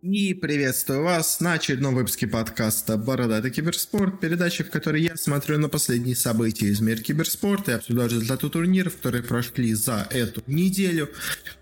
И приветствую вас на очередном выпуске подкаста «Бородатый киберспорт», передачи, в которой я смотрю на последние события из мира киберспорта и обсуждаю результаты турниров, которые прошли за эту неделю.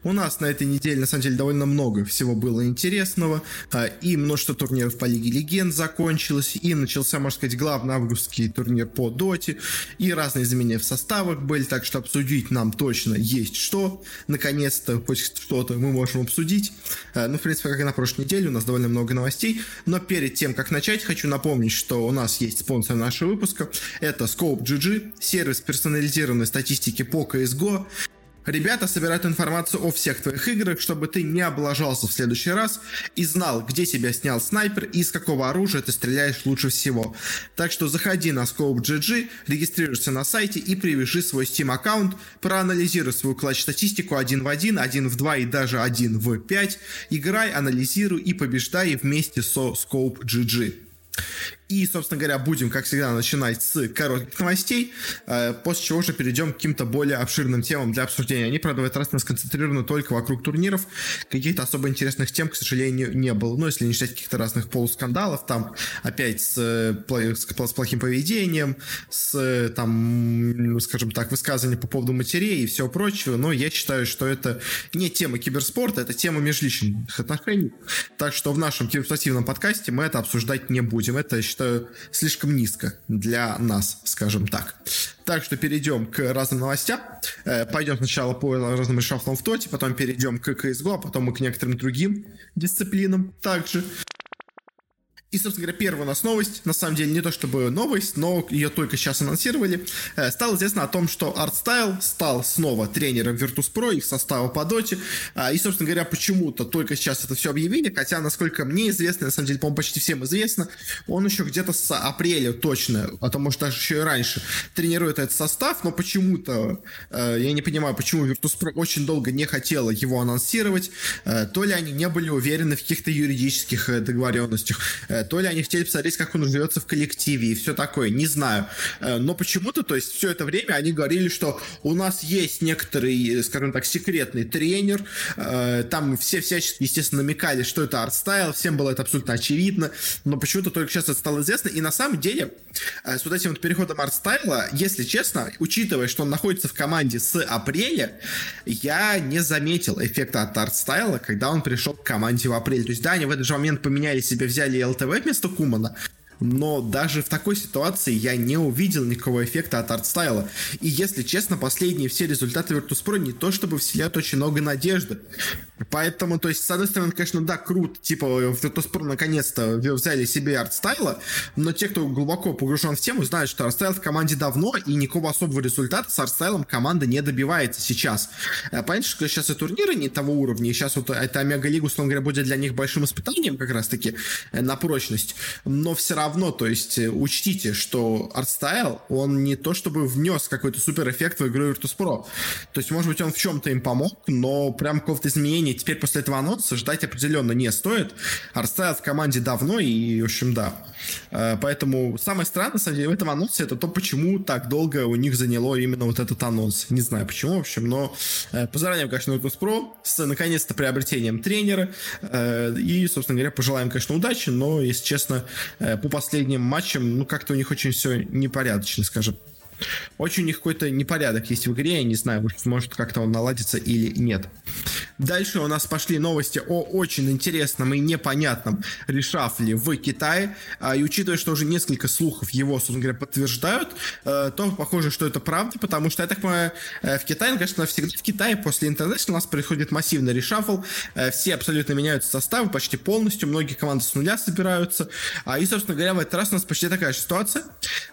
У нас на этой неделе, на самом деле, довольно много всего было интересного, а, и множество турниров по Лиге Легенд закончилось, и начался, можно сказать, главный августский турнир по Доте, и разные изменения в составах были, так что обсудить нам точно есть что. Наконец-то хоть что-то мы можем обсудить. А, ну, в принципе, как и на прошлой неделю. У нас довольно много новостей. Но перед тем, как начать, хочу напомнить, что у нас есть спонсор нашего выпуска. Это Scope GG, сервис персонализированной статистики по CSGO. Ребята собирают информацию о всех твоих играх, чтобы ты не облажался в следующий раз и знал, где тебя снял снайпер и из какого оружия ты стреляешь лучше всего. Так что заходи на Scope GG, регистрируйся на сайте и привяжи свой Steam аккаунт, проанализируй свою клатч-статистику 1 в 1, 1 в 2 и даже 1 в 5. Играй, анализируй и побеждай вместе со Scope GG. И, собственно говоря, будем, как всегда, начинать с коротких новостей, э, после чего уже перейдем к каким-то более обширным темам для обсуждения. Они, правда, в этот раз сконцентрированы только вокруг турниров. Каких-то особо интересных тем, к сожалению, не было. Ну, если не считать каких-то разных полускандалов, там опять с, с, плохим поведением, с, там, скажем так, высказыванием по поводу матерей и всего прочего. Но я считаю, что это не тема киберспорта, это тема межличных отношений. Так что в нашем киберспортивном подкасте мы это обсуждать не будем. Это, считаю, слишком низко для нас, скажем так. Так что перейдем к разным новостям. Э, пойдем сначала по разным решафлам в ТОТе, потом перейдем к CSGO, а потом мы к некоторым другим дисциплинам также. И, собственно говоря, первая у нас новость, на самом деле не то чтобы новость, но ее только сейчас анонсировали. Э, стало известно о том, что ArtStyle стал снова тренером Virtus.pro, их состава по доте. А, и, собственно говоря, почему-то только сейчас это все объявили, хотя, насколько мне известно, на самом деле, по-моему, почти всем известно, он еще где-то с апреля точно, а то, может, даже еще и раньше, тренирует этот состав, но почему-то, э, я не понимаю, почему Virtus.pro очень долго не хотела его анонсировать, э, то ли они не были уверены в каких-то юридических договоренностях, то ли они хотели посмотреть, как он живется в коллективе и все такое, не знаю. Э, но почему-то, то есть все это время они говорили, что у нас есть некоторый, скажем так, секретный тренер, э, там все всячески, естественно, намекали, что это артстайл, всем было это абсолютно очевидно, но почему-то только сейчас это стало известно, и на самом деле с вот этим вот переходом артстайла, если честно, учитывая, что он находится в команде с апреля, я не заметил эффекта от артстайла, когда он пришел к команде в апреле. То есть, да, они в этот же момент поменяли себе, взяли iLTW, вместо Кумана но даже в такой ситуации я не увидел никакого эффекта от артстайла. И если честно, последние все результаты Virtus.pro не то чтобы вселяют очень много надежды. Поэтому, то есть, с одной стороны, конечно, да, круто, типа, Virtus.pro наконец-то взяли себе артстайла, но те, кто глубоко погружен в тему, знают, что артстайл в команде давно, и никакого особого результата с артстайлом команда не добивается сейчас. Э, понятно, что сейчас и турниры не того уровня, и сейчас вот эта Омега-лига, условно говоря, будет для них большим испытанием как раз-таки э, на прочность, но все равно равно, то есть э, учтите, что артстайл, он не то чтобы внес какой-то супер эффект в игру Virtus.pro. То есть, может быть, он в чем-то им помог, но прям какого-то изменения теперь после этого анонса ждать определенно не стоит. Артстайл в команде давно, и, в общем, да. Э, поэтому самое странное, на в этом анонсе это то, почему так долго у них заняло именно вот этот анонс. Не знаю почему, в общем, но э, поздравляем, конечно, Virtus.pro с, наконец-то, приобретением тренера. И, собственно говоря, пожелаем, конечно, удачи, но, если честно, по последним матчам, ну, как-то у них очень все непорядочно, скажем. Очень у них какой-то непорядок есть в игре, я не знаю, может как-то он наладится или нет. Дальше у нас пошли новости о очень интересном и непонятном решафле в Китае. А, и учитывая, что уже несколько слухов его, собственно говоря, подтверждают, э, то похоже, что это правда, потому что, я так понимаю, э, в Китае, ну, конечно, всегда в Китае после интернета у нас происходит массивный решафл. Э, все абсолютно меняются составы почти полностью, многие команды с нуля собираются. А, и, собственно говоря, в этот раз у нас почти такая ситуация,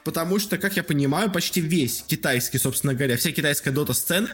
потому что, как я понимаю, почти весь китайский, собственно говоря, вся китайская дота-сцена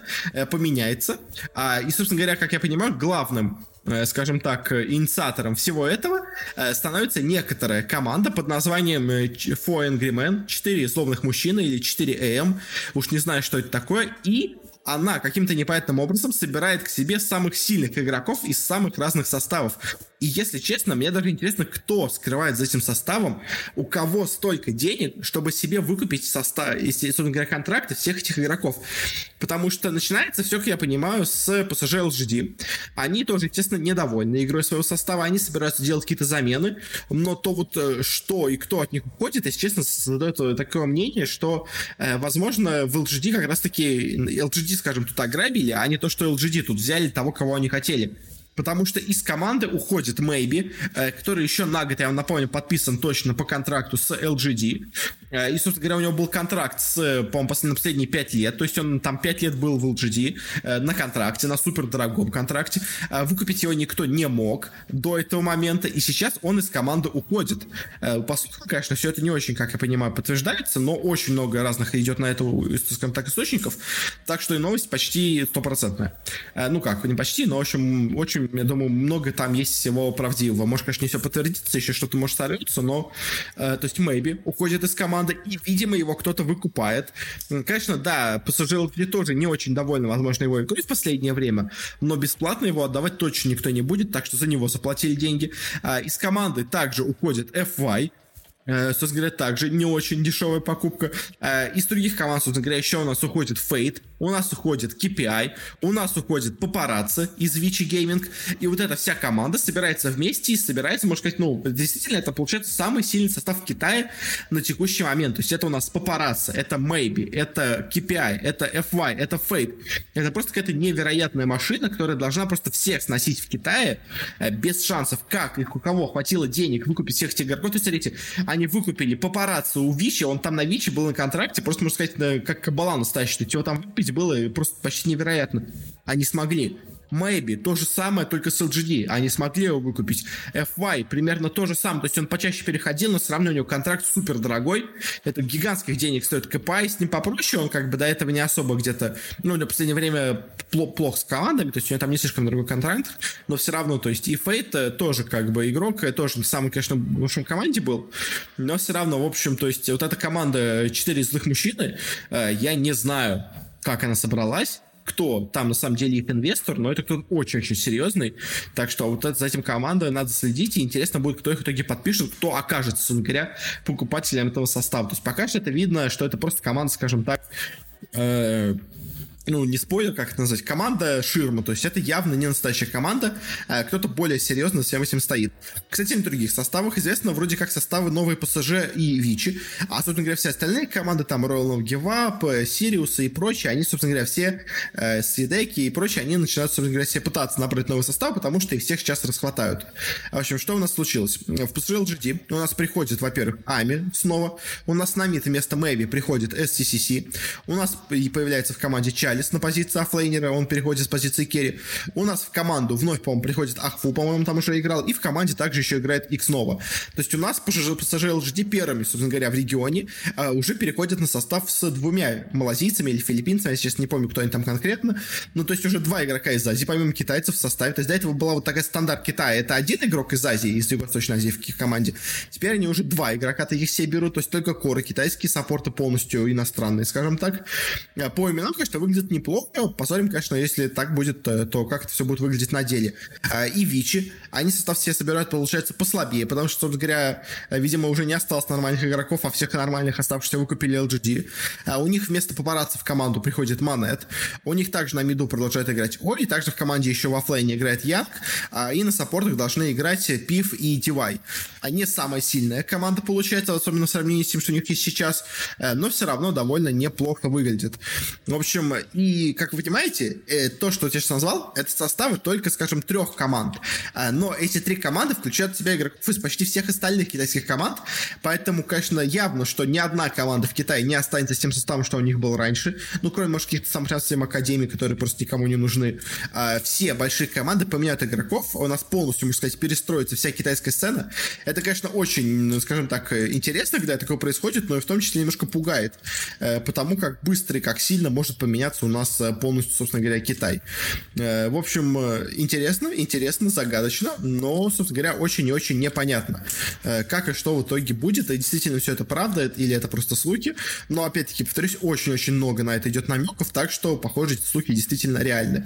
поменяется. А, и, собственно говоря, как я понимаю, главным э, скажем так, инициатором всего этого э, становится некоторая команда под названием э, Four Angry Men, 4 злобных мужчины или 4 AM, уж не знаю, что это такое, и она каким-то непонятным образом собирает к себе самых сильных игроков из самых разных составов. И если честно, мне даже интересно, кто скрывает за этим составом, у кого столько денег, чтобы себе выкупить состав, собственно говоря, контракты всех этих игроков. Потому что начинается все, как я понимаю, с пассажира LGD. Они тоже, естественно, недовольны игрой своего состава, они собираются делать какие-то замены, но то вот э, что и кто от них уходит, если честно, создает такое мнение, что, э, возможно, в LGD как раз-таки LGD, скажем, тут ограбили, а не то, что LGD тут взяли того, кого они хотели потому что из команды уходит Maybe, э, который еще на год, я вам напомню, подписан точно по контракту с LGD. Э, и, собственно говоря, у него был контракт с, по-моему, последние, последние 5 лет, то есть он там 5 лет был в LGD э, на контракте, на супер дорогом контракте. Выкупить его никто не мог до этого момента, и сейчас он из команды уходит. По сути, конечно, все это не очень, как я понимаю, подтверждается, но очень много разных идет на это, скажем так, источников, так что и новость почти стопроцентная. Ну как, не почти, но, в общем, очень я думаю, много там есть всего правдивого. Может, конечно, не все подтвердится, еще что-то может сорвется, но, э, то есть, Мэйби уходит из команды, и, видимо, его кто-то выкупает. Конечно, да, пассажиры тоже не очень довольны, возможно, его игрой в последнее время, но бесплатно его отдавать точно никто не будет, так что за него заплатили деньги. Э, из команды также уходит FY, Э, собственно говоря, также не очень дешевая покупка. Э, из других команд, собственно говоря, еще у нас уходит Fate, у нас уходит KPI, у нас уходит Папарацци из Вичи Gaming, и вот эта вся команда собирается вместе и собирается, можно сказать, ну, действительно, это получается самый сильный состав в Китае на текущий момент. То есть это у нас Папарацци, это Maybe, это KPI, это FY, это Fate. Это просто какая-то невероятная машина, которая должна просто всех сносить в Китае э, без шансов. Как и у кого хватило денег выкупить всех этих игроков. То есть, смотрите, они выкупили папарацци у Вичи, он там на Вичи был на контракте, просто, можно сказать, как кабалану стащит. Его там выпить было просто почти невероятно. Они смогли. Maybe то же самое, только с LGD. Они смогли его выкупить. FY примерно то же самое. То есть он почаще переходил, но все равно у него контракт супер дорогой. Это гигантских денег стоит КПА, с ним попроще. Он как бы до этого не особо где-то... Ну, на последнее время плохо с командами, то есть у него там не слишком дорогой контракт, но все равно, то есть и Фейт э, тоже как бы игрок, э, тоже самый, конечно, в лучшем команде был, но все равно, в общем, то есть вот эта команда четыре злых мужчины, э, я не знаю, как она собралась, кто там на самом деле их инвестор, но это кто-то очень-очень серьезный. Так что вот за этим командой надо следить, и интересно будет, кто их в итоге подпишет, кто окажется, собственно говоря, покупателем этого состава. То есть пока что это видно, что это просто команда, скажем так, э, ну, не спойлер, как это назвать, команда ширма, то есть это явно не настоящая команда, а кто-то более серьезно всем этим стоит. Кстати, в других составах известно вроде как составы новые ПСЖ и Вичи, а, собственно говоря, все остальные команды, там Royal Give Up, Сириусы и прочие, они, собственно говоря, все э, Свидеки и прочие, они начинают, собственно говоря, все пытаться набрать новый состав, потому что их всех сейчас расхватают. В общем, что у нас случилось? В ПСЖ LGD у нас приходит, во-первых, Ами снова, у нас на мид вместо Мэви приходит SCCC, у нас появляется в команде Чали, Моралес на позиции оффлейнера, он переходит с позиции керри. У нас в команду вновь, по-моему, приходит Ахфу, по-моему, там уже играл, и в команде также еще играет Nova. То есть у нас пассажиры LGD первыми, собственно говоря, в регионе а, уже переходят на состав с двумя малазийцами или филиппинцами, я сейчас не помню, кто они там конкретно, ну, то есть уже два игрока из Азии, помимо китайцев в составе. То есть до этого была вот такая стандарт Китая, это один игрок из Азии, из Юго-Восточной Азии в команде. Теперь они уже два игрока их все берут, то есть только коры, китайские саппорты полностью иностранные, скажем так. А, по именам, конечно, выглядит неплохо. Посмотрим, конечно, если так будет, э, то как это все будет выглядеть на деле. А, и Вичи, они состав все собирают, получается, послабее, потому что, собственно говоря, видимо, уже не осталось нормальных игроков, а всех нормальных оставшихся выкупили LGD. А у них вместо папарацци в команду приходит Манет. У них также на миду продолжает играть Ори, также в команде еще во флейне играет Янг, а, и на саппортах должны играть Пив и Дивай. Они самая сильная команда, получается, особенно в сравнении с тем, что у них есть сейчас, э, но все равно довольно неплохо выглядит. В общем, и, как вы понимаете, э, то, что я сейчас назвал, это составы только, скажем, трех команд. А, но эти три команды включают в себя игроков из почти всех остальных китайских команд, поэтому, конечно, явно, что ни одна команда в Китае не останется с тем составом, что у них был раньше, ну, кроме, может, каких-то самых совсем академий, которые просто никому не нужны. А, все большие команды поменяют игроков, у нас полностью, можно сказать, перестроится вся китайская сцена. Это, конечно, очень, скажем так, интересно, когда такое происходит, но и в том числе немножко пугает, э, потому как быстро и как сильно может поменяться нас э, полностью, собственно говоря, Китай. Э, в общем, э, интересно, интересно, загадочно, но, собственно говоря, очень и очень непонятно, как и что в итоге будет, и действительно все это правда, или это просто слухи, но, опять-таки, повторюсь, очень-очень много на это идет намеков, так что, похоже, эти слухи действительно реальны.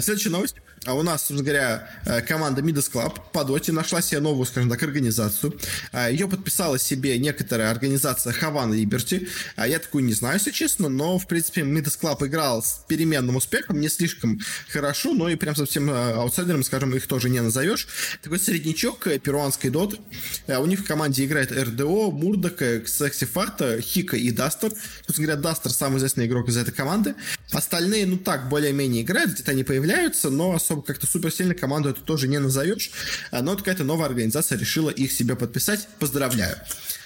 Следующая новость. А у нас, собственно говоря, э, команда Midas Club по доте нашла себе новую, скажем так, организацию. А, Ее подписала себе некоторая организация Havana Liberty. А, я такую не знаю, если честно, но, в принципе, Midas Club играл с переменным успехом, не слишком хорошо, но и прям совсем э, аутсайдером, скажем, их тоже не назовешь. Такой среднячок перуанской доты. У них в команде играет РДО, Мурдок, Секси Фата, Хика и Дастер. Собственно говоря, Дастер самый известный игрок из этой команды. Остальные, ну так, более-менее играют, где-то они появляются, но особо как-то супер сильно команду эту тоже не назовешь. А, но какая-то новая организация решила их себе подписать. Поздравляю.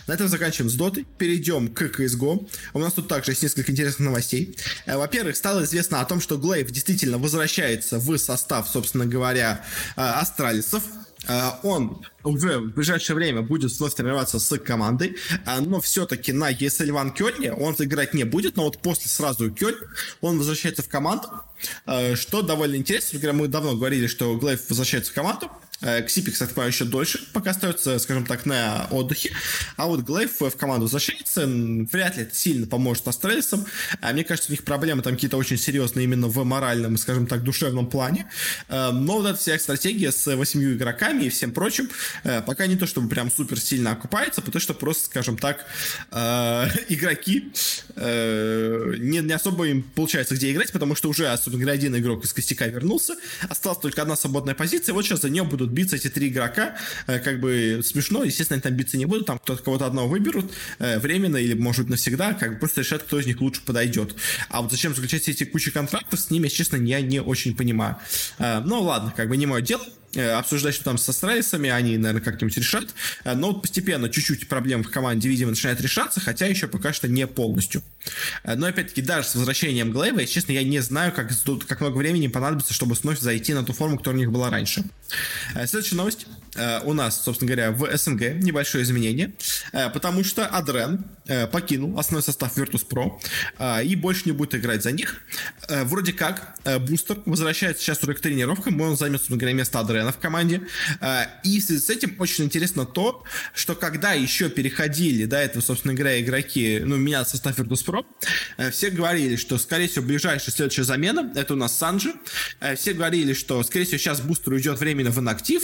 На этом заканчиваем с дотой. Перейдем к CSGO. У нас тут также есть несколько интересных новостей. Э, во-первых, стало известно о том, что Глейв действительно возвращается в состав, собственно говоря, э, астралисов. Э, он уже в ближайшее время будет вновь тренироваться с командой, но все-таки на ESL One Кёльне он играть не будет, но вот после сразу Кёль он возвращается в команду, что довольно интересно. Мы давно говорили, что Глейв возвращается в команду, Э, Ксипик, так понимаю, еще дольше, пока остается, скажем так, на отдыхе. А вот Глейв в команду возвращается. Вряд ли это сильно поможет Астрелисам. А мне кажется, у них проблемы там какие-то очень серьезные именно в моральном скажем так, душевном плане. Э, но вот эта вся стратегия с восемью игроками и всем прочим э, пока не то, чтобы прям супер сильно окупается, потому что просто, скажем так, игроки не, не особо им получается где играть, потому что уже, особенно говоря, один игрок из костяка вернулся. Осталась только одна свободная позиция. Вот сейчас за нее будут будут биться эти три игрока, э, как бы смешно, естественно, они там биться не будут, там кто-то кого-то одного выберут э, временно или, может быть, навсегда, как бы просто решат, кто из них лучше подойдет. А вот зачем заключать все эти кучи контрактов с ними, честно, я не очень понимаю. Э, ну, ладно, как бы не мое дело. Э, обсуждать, что там со Страйсами, они, наверное, как-нибудь решат. Э, но вот постепенно чуть-чуть проблем в команде, видимо, начинает решаться, хотя еще пока что не полностью. Э, но, опять-таки, даже с возвращением Глейва, если честно, я не знаю, как, как много времени понадобится, чтобы снова зайти на ту форму, которая у них была раньше. Следующая новость. У нас, собственно говоря, в СНГ небольшое изменение, потому что Адрен покинул основной состав Virtus.pro и больше не будет играть за них. Вроде как, Бустер возвращается сейчас уже к тренировкам, он займет, собственно говоря, место Адрена Рена в команде. И в связи с этим очень интересно то, что когда еще переходили до этого, собственно говоря, игроки, ну, меня состав Virtus.pro, э, все говорили, что, скорее всего, ближайшая следующая замена, это у нас Санджи. Э, все говорили, что, скорее всего, сейчас бустер уйдет временно в инактив.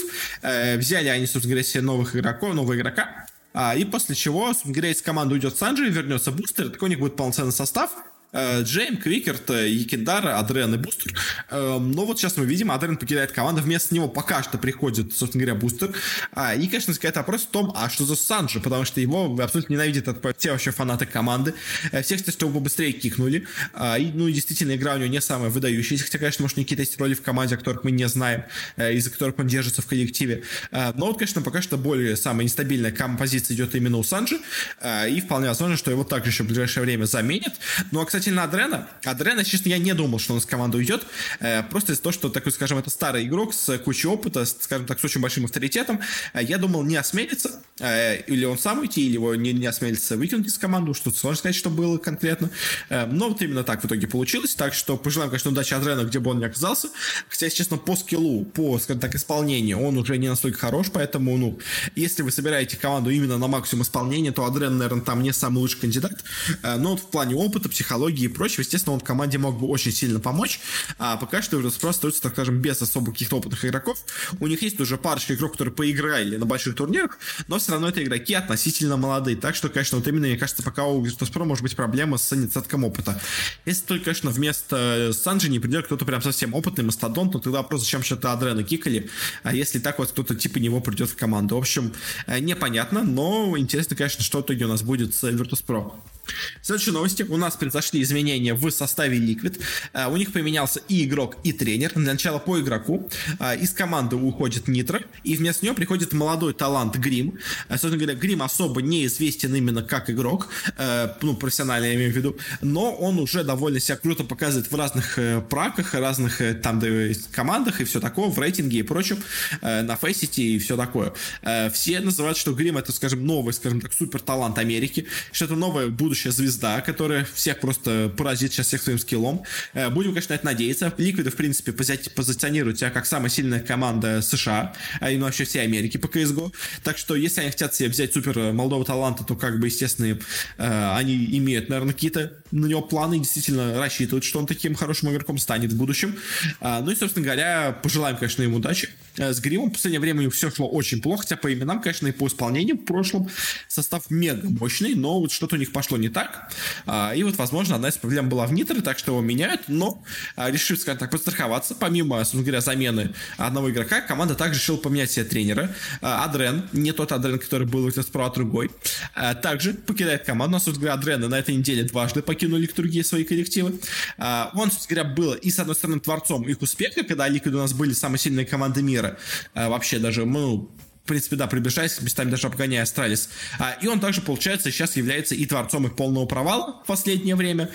Взяли они, собственно говоря, себе новых игроков, нового игрока. А, и после чего, собственно говоря, из команды уйдет Санджи, вернется бустер, такой у них будет полноценный состав. Э, Джейм, Квикерт, Якиндар, Адрен и Бустер. Э, но вот сейчас мы видим, Адрен покидает команду, вместо него пока что приходит, собственно говоря, Бустер. А, и, конечно, возникает вопрос в том, а что за Санджи, потому что его абсолютно ненавидят все вообще фанаты команды. Э, Всех, кстати, чтобы побыстрее кикнули. А, и, ну, действительно, игра у него не самая выдающаяся, хотя, конечно, может, какие-то есть роли в команде, о которых мы не знаем, из-за которых он держится в коллективе. Но вот, конечно, пока что более самая нестабильная композиция идет именно у Санджи, и вполне возможно, что его также еще в ближайшее время заменят. Ну, а, кстати, касательно Адрена, Адрена, честно, я не думал, что он с команды уйдет. Э, просто из-за того, что такой, скажем, это старый игрок с кучей опыта, скажем так, с очень большим авторитетом. Э, я думал, не осмелится. Э, или он сам уйти, или его не, не осмелится выкинуть из команды. Что сложно сказать, что было конкретно. Но вот именно так в итоге получилось. Так что пожелаем, конечно, удачи Адрена, где бы он ни оказался. Хотя, если честно, по скиллу, по, скажем так, исполнению он уже не настолько хорош, поэтому, ну, если вы собираете команду именно на максимум исполнения, то Адрен, наверное, там не самый лучший кандидат. Но вот в плане опыта, психологии, психологии и прочего, естественно, он команде мог бы очень сильно помочь. А пока что уже просто остаются, так скажем, без особо каких-то опытных игроков. У них есть уже парочка игроков, которые поиграли на больших турнирах, но все равно это игроки относительно молодые. Так что, конечно, вот именно, мне кажется, пока у Virtus.pro может быть проблема с недостатком опыта. Если только, конечно, вместо Санджи не придет кто-то прям совсем опытный мастодонт, то тогда вопрос, зачем что-то Адрена кикали, а если так вот кто-то типа него придет в команду. В общем, э, непонятно, но интересно, конечно, что в у нас будет с Virtus.pro. Следующие новости. У нас произошли изменения в составе Liquid. Uh, у них поменялся и игрок, и тренер. Для начала по игроку. Uh, из команды уходит Нитро, и вместо него приходит молодой талант Грим. Uh, собственно говоря, Грим особо не известен именно как игрок, ну, профессионально я имею в виду, но он уже довольно себя круто показывает в разных э, праках, разных э, там командах и все такое, в рейтинге и прочем, э, на Фейсите и все такое. Все называют, что Грим это, скажем, новый, скажем так, супер талант Америки, что это новое будущее будущая звезда, которая всех просто поразит сейчас всех своим скиллом. Э, будем, конечно, на это надеяться. Ликвиды, в принципе, позиционируют себя как самая сильная команда США, а и вообще всей Америки по CSGO. Так что, если они хотят себе взять супер молодого таланта, то, как бы, естественно, э, они имеют, наверное, какие-то на него планы, действительно рассчитывают, что он таким хорошим игроком станет в будущем. Ну и, собственно говоря, пожелаем, конечно, ему удачи. С Гримом в последнее время у них все шло очень плохо, хотя по именам, конечно, и по исполнению в прошлом состав мега мощный, но вот что-то у них пошло не так. А, и вот, возможно, одна из проблем была в Нитро, так что его меняют, но а, решив, скажем так, подстраховаться, помимо, собственно говоря, замены одного игрока, команда также решила поменять себе тренера. Адрен, не тот Адрен, который был в справа, а другой, также покидает команду. У собственно говоря, Адрена на этой неделе дважды покинули другие свои коллективы. Он, собственно говоря, был и, с одной стороны, творцом их успеха, когда Liquid у нас были самые сильные команды мира. Вообще даже, ну, в принципе, да, приближаясь, местами даже обгоняя Astralis. А, и он также, получается, сейчас является и творцом их полного провала в последнее время.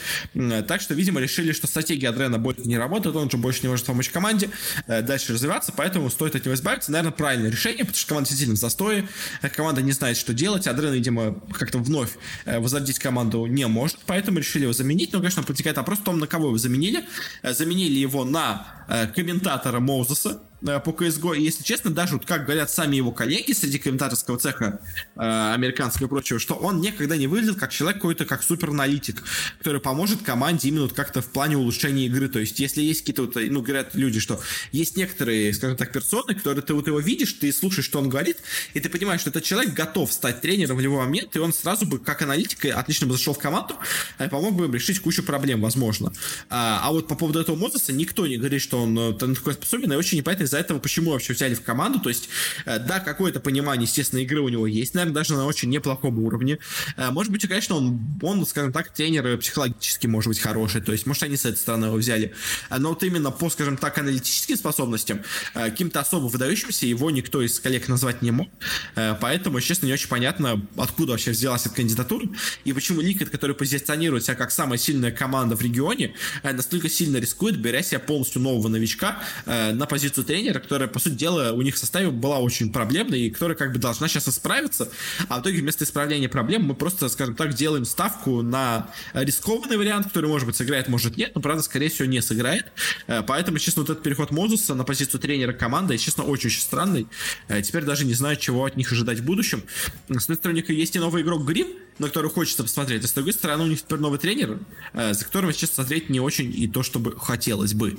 Так что, видимо, решили, что стратегия adreN а больше не работает, он же больше не может помочь команде э, дальше развиваться, поэтому стоит от него избавиться. Наверное, правильное решение, потому что команда действительно в застое, команда не знает, что делать, adreN, видимо, как-то вновь э, возродить команду не может, поэтому решили его заменить. Но, конечно, протекает вопрос в том, на кого его заменили. Э, заменили его на комментатора Моузеса, Э, по CSGO. И, если честно, даже вот как говорят сами его коллеги среди комментаторского цеха э, американского и прочего, что он никогда не выглядел как человек какой-то, как супераналитик, который поможет команде именно вот как-то в плане улучшения игры. То есть, если есть какие-то вот, ну, говорят люди, что есть некоторые, скажем так, персоны, которые ты вот его видишь, ты слушаешь, что он говорит, и ты понимаешь, что этот человек готов стать тренером в любой момент, и он сразу бы, как аналитик, отлично бы зашел в команду, и э, помог бы им решить кучу проблем, возможно. А, а вот по поводу этого Мозеса никто не говорит, что он, э, такой способен, и очень непонятно из-за этого, почему вообще взяли в команду. То есть, э, да, какое-то понимание, естественно, игры у него есть, наверное, даже на очень неплохом уровне. Э, может быть, конечно, он, он, скажем так, тренер психологически может быть хороший, то есть, может, они с этой стороны его взяли. Но вот именно по, скажем так, аналитическим способностям, каким-то особо выдающимся его никто из коллег назвать не мог. Поэтому, честно, не очень понятно, откуда вообще взялась эта кандидатура и почему Liquid, который позиционирует себя как самая сильная команда в регионе, настолько сильно рискует, беря себя полностью нового новичка на позицию тренера, которая, по сути дела, у них в составе была очень проблемной, и которая как бы должна сейчас исправиться, а в итоге вместо исправления проблем мы просто, скажем так, делаем ставку на рискованный вариант, который, может быть, сыграет, может нет, но, правда, скорее всего, не сыграет. Э, поэтому, честно, вот этот переход Мозуса на позицию тренера команды, честно, очень-очень странный. Э, теперь даже не знаю, чего от них ожидать в будущем. С одной стороны, есть и новый игрок Грим, на который хочется посмотреть. А с другой стороны, у них теперь новый тренер, э, за которым сейчас смотреть не очень и то, чтобы хотелось бы.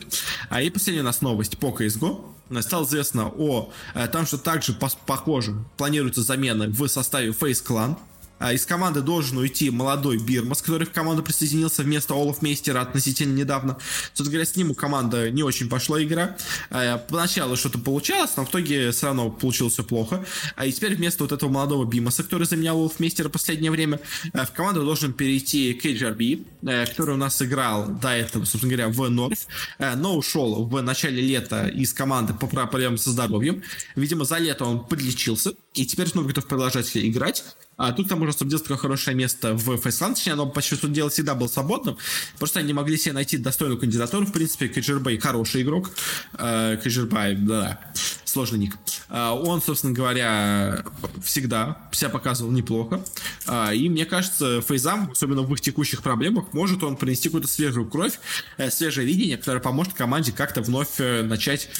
А и последняя у нас новость по CSGO. Стало известно о э, том, что также похоже планируется замена в составе Face Clan. А, из команды должен уйти молодой Бирмас, который в команду присоединился вместо Олаф Мейстера относительно недавно. Собственно говоря, с ним у команды не очень пошла игра. А, поначалу что-то получалось, но в итоге все равно получилось все плохо. А и теперь вместо вот этого молодого Бимаса, который заменял Олаф Мейстера в последнее время, в команду должен перейти KJRB, который у нас играл до этого, собственно говоря, в Норф, но ушел в начале лета из команды по проблемам со здоровьем. Видимо, за лето он подлечился и теперь снова готов продолжать играть. А тут там уже освободилось такое хорошее место в Фейсланд, точнее, оно почти что дело всегда было свободным. Просто они могли себе найти достойную кандидатуру. В принципе, Кэджербей хороший игрок. Э, Кэджербей, да, сложный ник. Э, он, собственно говоря, всегда себя показывал неплохо. Э, и мне кажется, Фейзам, особенно в их текущих проблемах, может он принести какую-то свежую кровь, свежее видение, которое поможет команде как-то вновь начать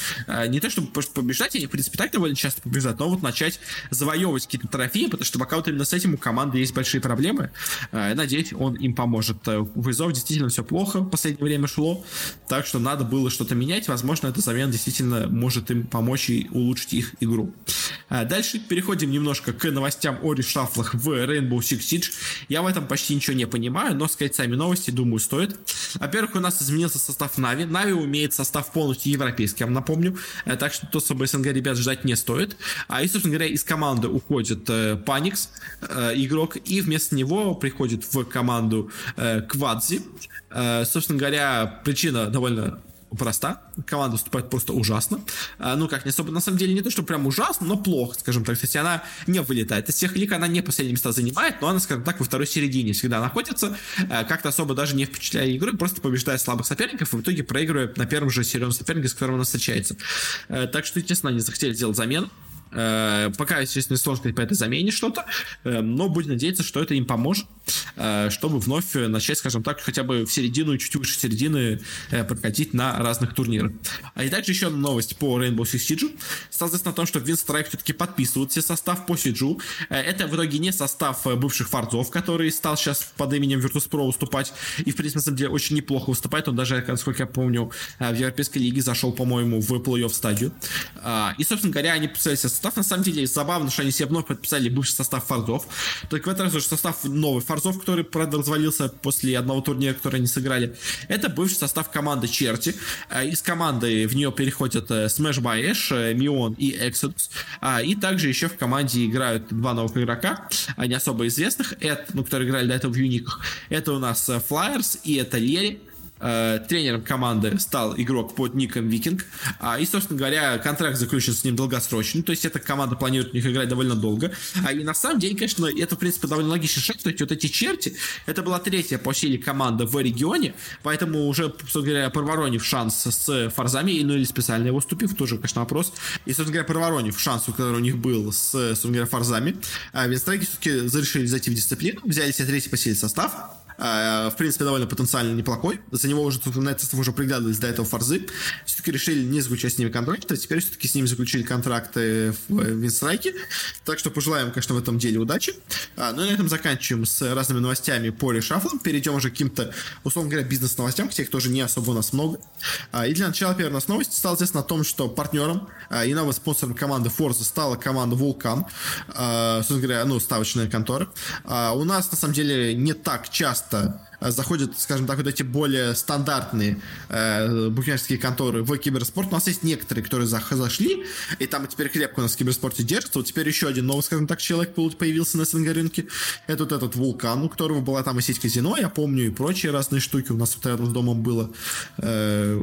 не то чтобы побеждать, они, в принципе, так довольно часто побеждать, но вот начать завоевывать какие-то трофеи, потому что пока вот именно с этим у команды есть большие проблемы. Э, надеюсь, он им поможет. Э, у Визов действительно все плохо в последнее время шло, так что надо было что-то менять. Возможно, эта замена действительно может им помочь и улучшить их игру. Э, дальше переходим немножко к новостям о решафлах в Rainbow Six Siege. Я в этом почти ничего не понимаю, но сказать сами новости, думаю, стоит. Во-первых, у нас изменился состав Нави. Нави умеет состав полностью европейский, я вам напомню. Так что то, чтобы СНГ ребят ждать не стоит. А и, собственно говоря, из команды уходит Паникс, э, игрок, и вместо него приходит в команду э, Квадзи. Э, собственно говоря, причина довольно проста. Команда выступает просто ужасно. Ну, как, не особо, на самом деле, не то, что прям ужасно, но плохо, скажем так. Кстати, она не вылетает из всех лиг, она не последние места занимает, но она, скажем так, во второй середине всегда находится, как-то особо даже не впечатляя игры, просто побеждая слабых соперников и в итоге проигрывая на первом же серьезном сопернике, с которым она встречается. Так что, естественно, они захотели сделать замену. Э, пока, естественно, сложно сказать по этой замене что-то, э, но будем надеяться, что это им поможет, э, чтобы вновь начать, скажем так, хотя бы в середину и чуть выше середины прокатить на разных турнирах. А и также еще новость по Rainbow Six Siege. Соответственно, о том, что Винстрайк все-таки подписывает все состав по Сиджу. Это в итоге не состав бывших форзов, который стал сейчас под именем Virtus.pro выступать. И, в принципе, на самом деле, очень неплохо выступает. Он даже, насколько я помню, в Европейской лиге зашел, по-моему, в плей-офф стадию. И, собственно говоря, они подписались состав, на самом деле, забавно, что они себе вновь подписали бывший состав Форзов. Только в этом раз уже состав новый Форзов, который, правда, развалился после одного турнира, который они сыграли. Это бывший состав команды Черти. Э, из команды в нее переходят э, Smash by Ash, Мион и Exodus. А, и также еще в команде играют два новых игрока, не особо известных, это, ну, которые играли до этого в Юниках. Это у нас э, Flyers и это Лери. Э, тренером команды стал игрок под ником Викинг. А, и, собственно говоря, контракт заключен с ним долгосрочный. То есть эта команда планирует в них играть довольно долго. А, и на самом деле, конечно, это, в принципе, довольно логичный шаг. То есть вот эти черти, это была третья по силе команда в регионе. Поэтому уже, собственно говоря, проворонив шанс с Фарзами, ну или специально его уступив, тоже, конечно, вопрос. И, собственно говоря, проворонив шанс, который у них был с, собственно говоря, Фарзами, Винстрайки все-таки решили зайти в дисциплину, взяли себе третий по силе состав, в принципе, довольно потенциально неплохой. За него уже на этот уже приглядывались до этого форзы. Все-таки решили не заключать с ними контракты. Теперь все-таки с ними заключили контракты в Винстрайке. Так что пожелаем, конечно, в этом деле удачи. А, ну и на этом заканчиваем с разными новостями по решафлам. Перейдем уже к каким-то, условно говоря, бизнес-новостям, тех тоже не особо у нас много. А, и для начала первая у нас новость стала известна о том, что партнером и новым спонсором команды Forza стала команда Vulcan. Собственно говоря, ну, ставочная контора. У нас, на самом деле, не так часто часто э, заходят, скажем так, вот эти более стандартные э, букмекерские конторы в киберспорт. У нас есть некоторые, которые за, зашли, и там теперь крепко у нас в киберспорте держится. Вот теперь еще один новый, скажем так, человек появился на СНГ рынке. Это вот этот вулкан, у которого была там и сеть казино, я помню, и прочие разные штуки у нас вот рядом с домом было. Э,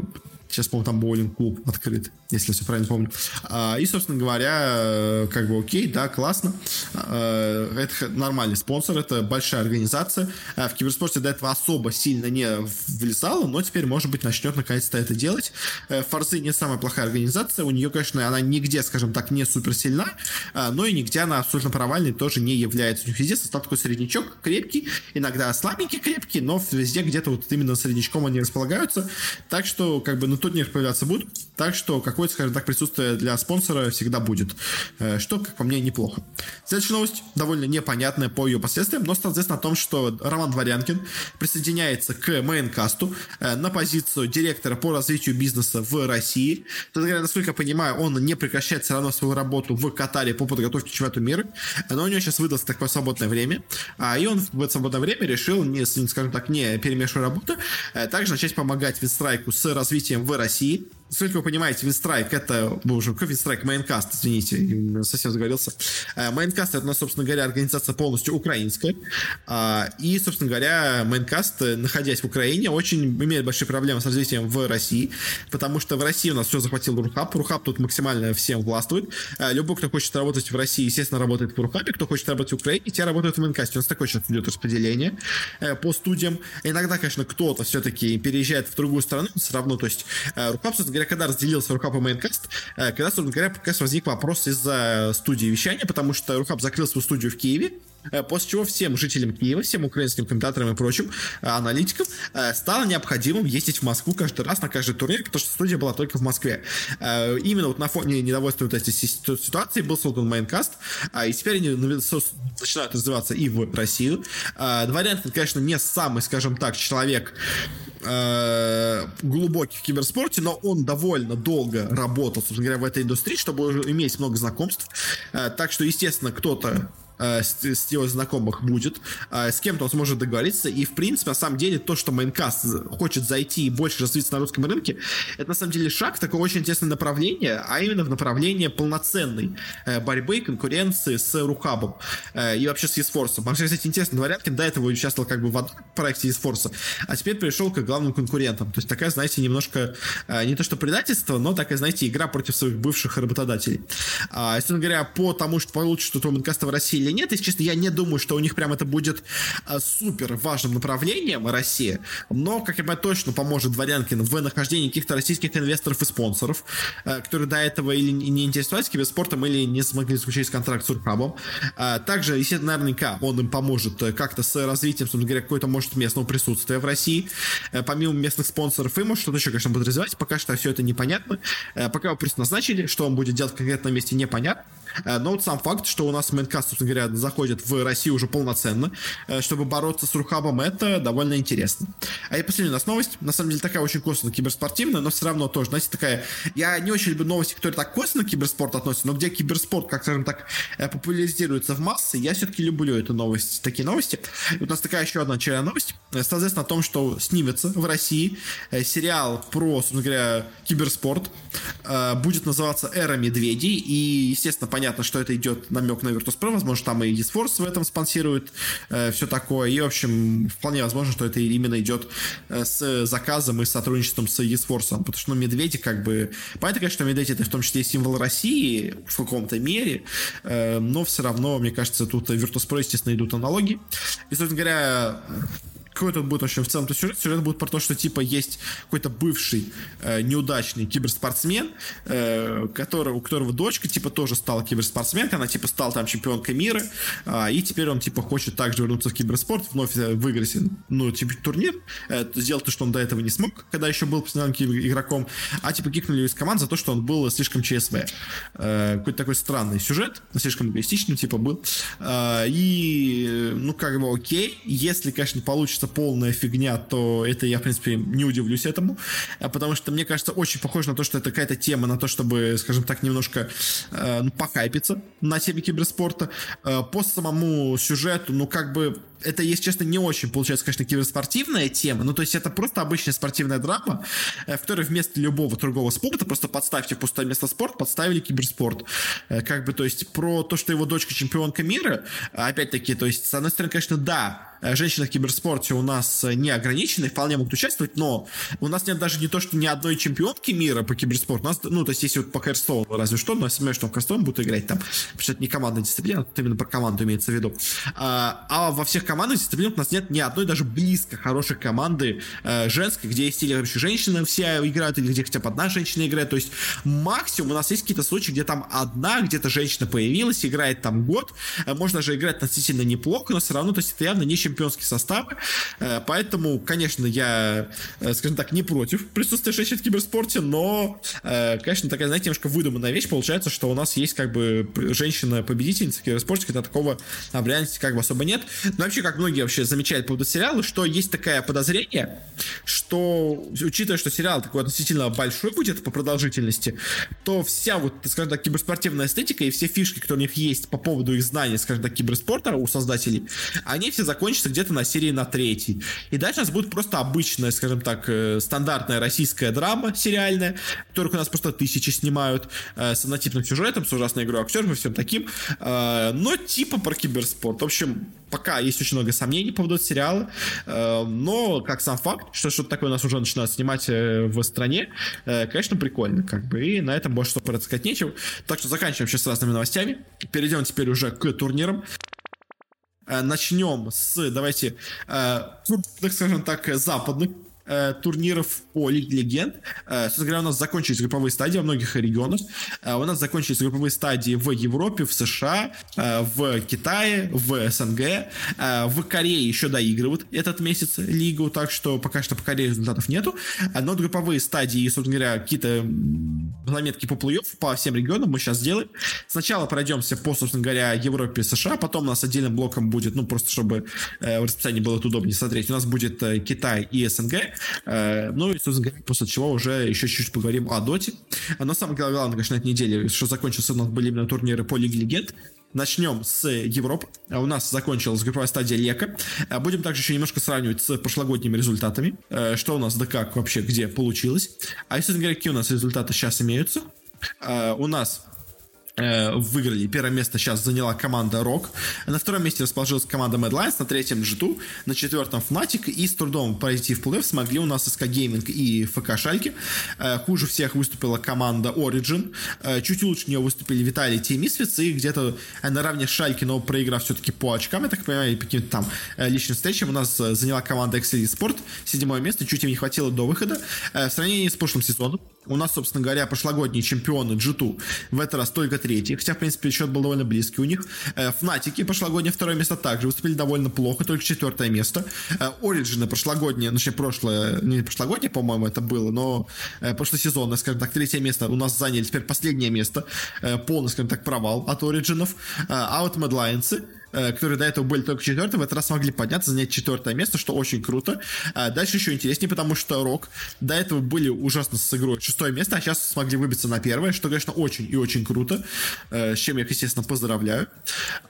сейчас, по-моему, там боулинг-клуб открыт если все правильно помню. А, и, собственно говоря, э, как бы окей, да, классно. А, это нормальный спонсор, это большая организация. А, в киберспорте до этого особо сильно не влезала, но теперь, может быть, начнет наконец-то это делать. Э, Форзы не самая плохая организация, у нее, конечно, она нигде, скажем так, не супер сильна, но и нигде она абсолютно провальной тоже не является. У них везде состав такой среднячок, крепкий, иногда слабенький, крепкий, но везде где-то вот именно среднячком они располагаются. Так что, как бы, на турнир появляться будут. Так что, как какое-то, скажем так, присутствие для спонсора всегда будет. Э, что, как по мне, неплохо. Следующая новость довольно непонятная по ее последствиям, но стало известно о том, что Роман Дворянкин присоединяется к мейнкасту э, на позицию директора по развитию бизнеса в России. То есть, насколько я понимаю, он не прекращает все равно свою работу в Катаре по подготовке к чемпионату мира, но у него сейчас выдалось такое свободное время, а, и он в это свободное время решил, не, скажем так, не перемешивая работу, э, также начать помогать Winstrike у с развитием в России. Насколько вы понимаете, Winstrike это, боже, какой Winstrike? Maincast, извините, совсем заговорился. Maincast это, собственно говоря, организация полностью украинская. А, и, собственно говоря, Maincast, находясь в Украине, очень имеет большие проблемы с развитием в России, потому что в России у нас все захватил RuHub. RuHub тут максимально всем властвует. А, любой, кто хочет работать в России, естественно, работает в Рухабе. Кто хочет работать в Украине, те работают в Майнкасте. У нас такое сейчас идет распределение э, по студиям. Иногда, конечно, кто-то все-таки переезжает в другую страну, все равно, то есть э, Рухаб, собственно говоря, когда разделился Рухаб и Майнкаст, э, когда, собственно говоря, раз возник вопрос из-за студии вещания, потому что Рухаб закрыл свою студию в Киеве, э, после чего всем жителям Киева, всем украинским комментаторам и прочим э, аналитикам стало необходимым ездить в Москву каждый раз на каждый турнир, потому что студия была только в Москве. Именно вот на фоне недовольства вот этой ситуации был создан Майнкаст, и теперь они начинают развиваться и в Россию. Дворянин, конечно, не самый, скажем так, человек, э, глубокий в киберспорте, но он довольно долго работал, собственно говоря, в этой индустрии, чтобы иметь много знакомств. Э, так что, естественно, кто-то Э, с, с его знакомых будет, э, с кем-то он сможет договориться, и в принципе, на самом деле, то, что Майнкаст хочет зайти и больше развиться на русском рынке, это на самом деле шаг в такое очень интересное направление, а именно в направление полноценной э, борьбы и конкуренции с Рухабом и вообще с Есфорсом. Вообще, кстати, интересно, Дворянкин до этого участвовал как бы в проекте Есфорса, а теперь пришел к главным конкурентам. То есть такая, знаете, немножко не то что предательство, но такая, знаете, игра против своих бывших работодателей. А, если говоря, по тому, что получится, что Майнкаста в России или нет. Если честно, я не думаю, что у них прям это будет э, супер важным направлением России, но, как я понимаю, точно поможет Дворянкин в нахождении каких-то российских инвесторов и спонсоров, э, которые до этого или не интересовались киберспортом, или не смогли заключить контракт с Урхабом. Э, также, естественно, наверняка он им поможет э, как-то с развитием, собственно говоря, какой-то, может, местного присутствия в России, э, помимо местных спонсоров, и может что-то еще, конечно, будет развивать. Пока что все это непонятно. Э, пока его просто назначили, что он будет делать в конкретном месте, непонятно. Э, но вот сам факт, что у нас Майнкаст, собственно говоря, заходит в Россию уже полноценно, э, чтобы бороться с Рухабом, это довольно интересно. А и последняя у нас новость, на самом деле такая очень косвенно киберспортивная, но все равно тоже, знаете, такая, я не очень люблю новости, которые так косвенно к киберспорту относятся, но где киберспорт, как скажем так, э, популяризируется в массы, я все-таки люблю эту новость, такие новости. И у нас такая еще одна очередная новость, соответственно, о том, что снимется в России сериал про, собственно говоря, киберспорт, будет называться «Эра медведей», и, естественно, понятно, что это идет намек на Virtus.pro, возможно, там и eSports в этом спонсирует, э, все такое, и, в общем, вполне возможно, что это именно идет э, с заказом и сотрудничеством с eSports, потому что, ну, медведи, как бы, понятно, конечно, что медведи это в том числе символ России в каком-то мере, э, но все равно, мне кажется, тут Virtus.pro, естественно, идут аналогии. И, собственно говоря, какой тут будет вообще в целом-то сюжет? Сюжет будет про то, что типа есть какой-то бывший э, неудачный киберспортсмен, э, который, у которого дочка типа тоже стала киберспортсменкой, она типа стала там чемпионкой мира, э, и теперь он типа хочет также вернуться в киберспорт, вновь э, выиграть ну типа турнир, э, сделать то, что он до этого не смог, когда еще был профессиональным игроком, а типа кикнули из команд за то, что он был слишком ЧСВ. Э, какой-то такой странный сюжет, слишком эгоистичный типа был. Э, и ну как бы окей, если, конечно, получится получится полная фигня, то это я, в принципе, не удивлюсь этому, а потому что мне кажется очень похоже на то, что это какая-то тема на то, чтобы, скажем так, немножко э, ну, похайпиться на теме киберспорта. Э, по самому сюжету, ну, как бы это, если честно, не очень получается, конечно, киберспортивная тема. Ну, то есть это просто обычная спортивная драма, э, в которой вместо любого другого спорта просто подставьте пустое место спорт, подставили киберспорт. Э, как бы, то есть про то, что его дочка чемпионка мира, опять-таки, то есть, с одной стороны, конечно, да, э, женщины в киберспорте у нас не ограничены, вполне могут участвовать, но у нас нет даже не то, что ни одной чемпионки мира по киберспорту. У нас, ну, то есть, если вот по Хэрстоуну разве что, но я сомневаюсь, что в Хэрстоун будут играть там, потому что это не командная дисциплина, тут именно про команду имеется в виду. А, а во всех командных дисциплинах у нас нет ни одной даже близко хорошей команды э, женской, где есть или вообще женщины все играют, или где хотя бы одна женщина играет. То есть максимум у нас есть какие-то случаи, где там одна, где-то женщина появилась, играет там год. Э, можно же играть относительно неплохо, но все равно, то есть это явно не чемпионский состав. Э, поэтому, конечно, я, э, скажем так, не против присутствия женщин в киберспорте, но, э, конечно, такая, знаете, немножко выдуманная вещь получается, что у нас есть как бы женщина-победительница в киберспорте, когда такого в реальности как бы особо нет. Но вообще, как многие вообще замечают по поводу сериала, что есть такое подозрение, что, учитывая, что сериал такой относительно большой будет по продолжительности, то вся вот, скажем так, киберспортивная эстетика и все фишки, которые у них есть по поводу их знания, скажем так, киберспорта у создателей, они все закончатся где-то на серии на третьей. И дальше у нас будет просто обычная, скажем так, э, стандартная российская драма сериальная, которых у нас просто тысячи снимают, э, с однотипным сюжетом, с ужасной игрой актеров и всем таким, э, но типа про киберспорт. В общем, пока есть очень много сомнений по поводу сериала, э, но как сам факт, что что-то такое у нас уже начинают снимать э, в стране, э, конечно, прикольно, как бы, и на этом больше что сказать нечего. Так что заканчиваем сейчас с разными новостями. Перейдем теперь уже к турнирам. Начнем с, давайте, так скажем так, западных э, турниров по Лиге Легенд. Э, собственно говоря, у нас закончились групповые стадии во многих регионах. Э, у нас закончились групповые стадии в Европе, в США, э, в Китае, в СНГ. Э, в Корее еще доигрывают этот месяц лигу, так что пока что по Корее результатов нету. Э, но групповые стадии, собственно говоря, какие-то заметки по плей по всем регионам мы сейчас сделаем. Сначала пройдемся по, собственно говоря, Европе, США, потом у нас отдельным блоком будет, ну, просто чтобы э, в расписании было удобнее смотреть, у нас будет э, Китай и СНГ. Э, ну и, собственно говоря, после чего уже еще чуть-чуть поговорим о Доте. Но самое главное, конечно, на этой неделе, что закончился у нас были именно турниры по Лиге Легенд. Начнем с Европы. У нас закончилась групповая стадия Лека. Будем также еще немножко сравнивать с прошлогодними результатами. Э, что у нас да как вообще, где получилось. А если говоря, какие у нас результаты сейчас имеются. Э, у нас выиграли. Первое место сейчас заняла команда Rock. На втором месте расположилась команда Mad Lions, на третьем G2, на четвертом Fnatic. И с трудом пройти в плей смогли у нас SK Gaming и ФК Шальки. Э, хуже всех выступила команда Origin. Э, чуть лучше нее выступили Виталий и Misfits. И где-то наравне с Шальки, но проиграв все-таки по очкам, я так понимаю, по каким-то там личным встречам, у нас заняла команда Excel Sport. Седьмое место, чуть им не хватило до выхода. В сравнении с прошлым сезоном у нас, собственно говоря, прошлогодние чемпионы G2 в этот раз только третий, хотя, в принципе, счет был довольно близкий у них. Э, Фнатики прошлогоднее второе место также выступили довольно плохо, только четвертое место. Ориджины э, прошлогоднее, ну, точнее, прошлое, не прошлогоднее, по-моему, это было, но э, прошлосезонное, скажем так, третье место у нас заняли теперь последнее место, полный, скажем так, провал от Ориджинов. А вот Э, которые до этого были только четвертым, в этот раз смогли подняться, занять четвертое место, что очень круто. А дальше еще интереснее, потому что Рок до этого были ужасно с игрой шестое место, а сейчас смогли выбиться на первое, что, конечно, очень и очень круто, э, с чем я естественно, поздравляю.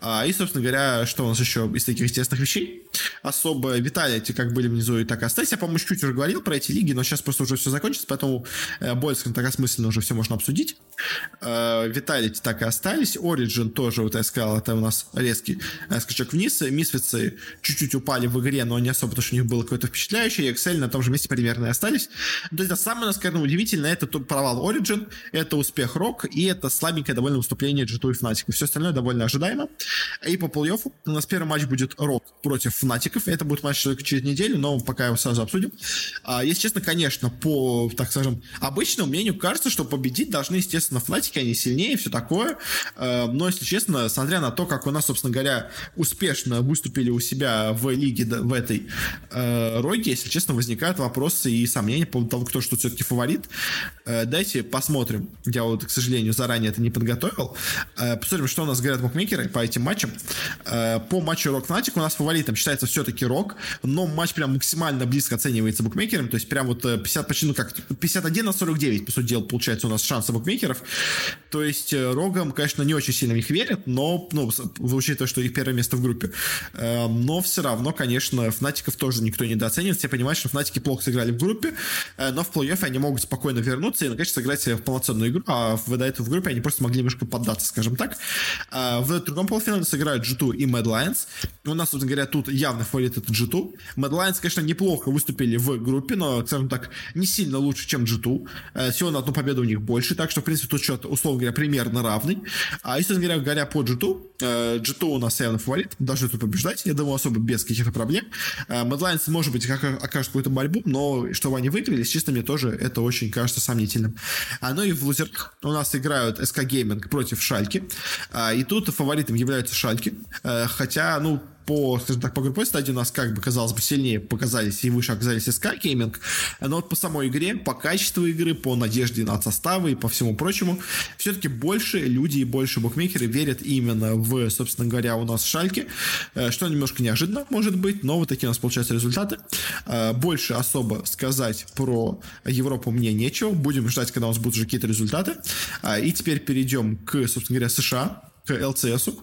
А, и, собственно говоря, что у нас еще из таких естественных вещей? Особо Виталити как были внизу и так и остались. Я, по-моему, чуть уже говорил про эти лиги, но сейчас просто уже все закончится, поэтому э, более, так, осмысленно уже все можно обсудить. Виталити так и остались. Origin тоже, вот я сказал, это у нас резкий Э, скачок вниз. Мисфицы чуть-чуть упали в игре, но не особо, потому что у них было какое-то впечатляющее. И Excel на том же месте примерно и остались. То есть, это самое, наверное, удивительное, это провал Origin, это успех Rock, и это слабенькое довольно выступление G2 и Fnatic. Все остальное довольно ожидаемо. И по плей-оффу у нас первый матч будет Rock против Фнатиков. Это будет матч только через неделю, но пока его сразу обсудим. А, если честно, конечно, по, так скажем, обычному мнению кажется, что победить должны, естественно, Фнатики, они сильнее, все такое. А, но, если честно, смотря на то, как у нас, собственно говоря, успешно выступили у себя в лиге в этой э, роге, если честно, возникают вопросы и сомнения по поводу того, кто что все-таки фаворит. Э, дайте посмотрим. Я вот, к сожалению, заранее это не подготовил. Э, посмотрим, что у нас говорят букмекеры по этим матчам. Э, по матчу Рок Fnatic у нас фаворитом считается все-таки Рок, но матч прям максимально близко оценивается букмекером, то есть прям вот 50, э, почти, ну как, 51 на 49, по сути дела, получается у нас шансы букмекеров. То есть э, Рогам, конечно, не очень сильно в них верят, но, ну, учитывая, что их первое место в группе. Эм, но все равно, конечно, Фнатиков тоже никто не недооценит. Все понимают, что Фнатики плохо сыграли в группе, э, но в плей-оффе они могут спокойно вернуться и, наконец, сыграть в полноценную игру, а до этого в группе они просто могли немножко поддаться, скажем так. Э, в другом полуфинале сыграют G2 и Mad Lions. У нас, собственно говоря, тут явно фаворит это G2. Mad Lions, конечно, неплохо выступили в группе, но, скажем так, не сильно лучше, чем G2. Э, всего на одну победу у них больше, так что, в принципе, тут счет, условно говоря, примерно равный. А если, говоря, говоря по G2, G2 у нас явно фаворит, должны тут побеждать, я думаю, особо без каких-то проблем. Mad может быть, как, окажут какую-то борьбу, но чтобы они выиграли, честно, мне тоже это очень кажется сомнительным. А, ну и в лузер у нас играют SK Gaming против Шальки, а, и тут фаворитом являются Шальки, а, хотя, ну, по, скажем так, по групповой стадии у нас, как бы, казалось бы, сильнее показались и выше оказались SK Gaming, но вот по самой игре, по качеству игры, по надежде на составы и по всему прочему, все-таки больше люди и больше букмекеры верят именно в, собственно говоря, у нас Шальки, э, что немножко неожиданно, может быть, но вот такие у нас получаются результаты. Э, больше особо сказать про Европу мне нечего, будем ждать, когда у нас будут уже какие-то результаты. Э, и теперь перейдем к, собственно говоря, США, к ЛЦСу.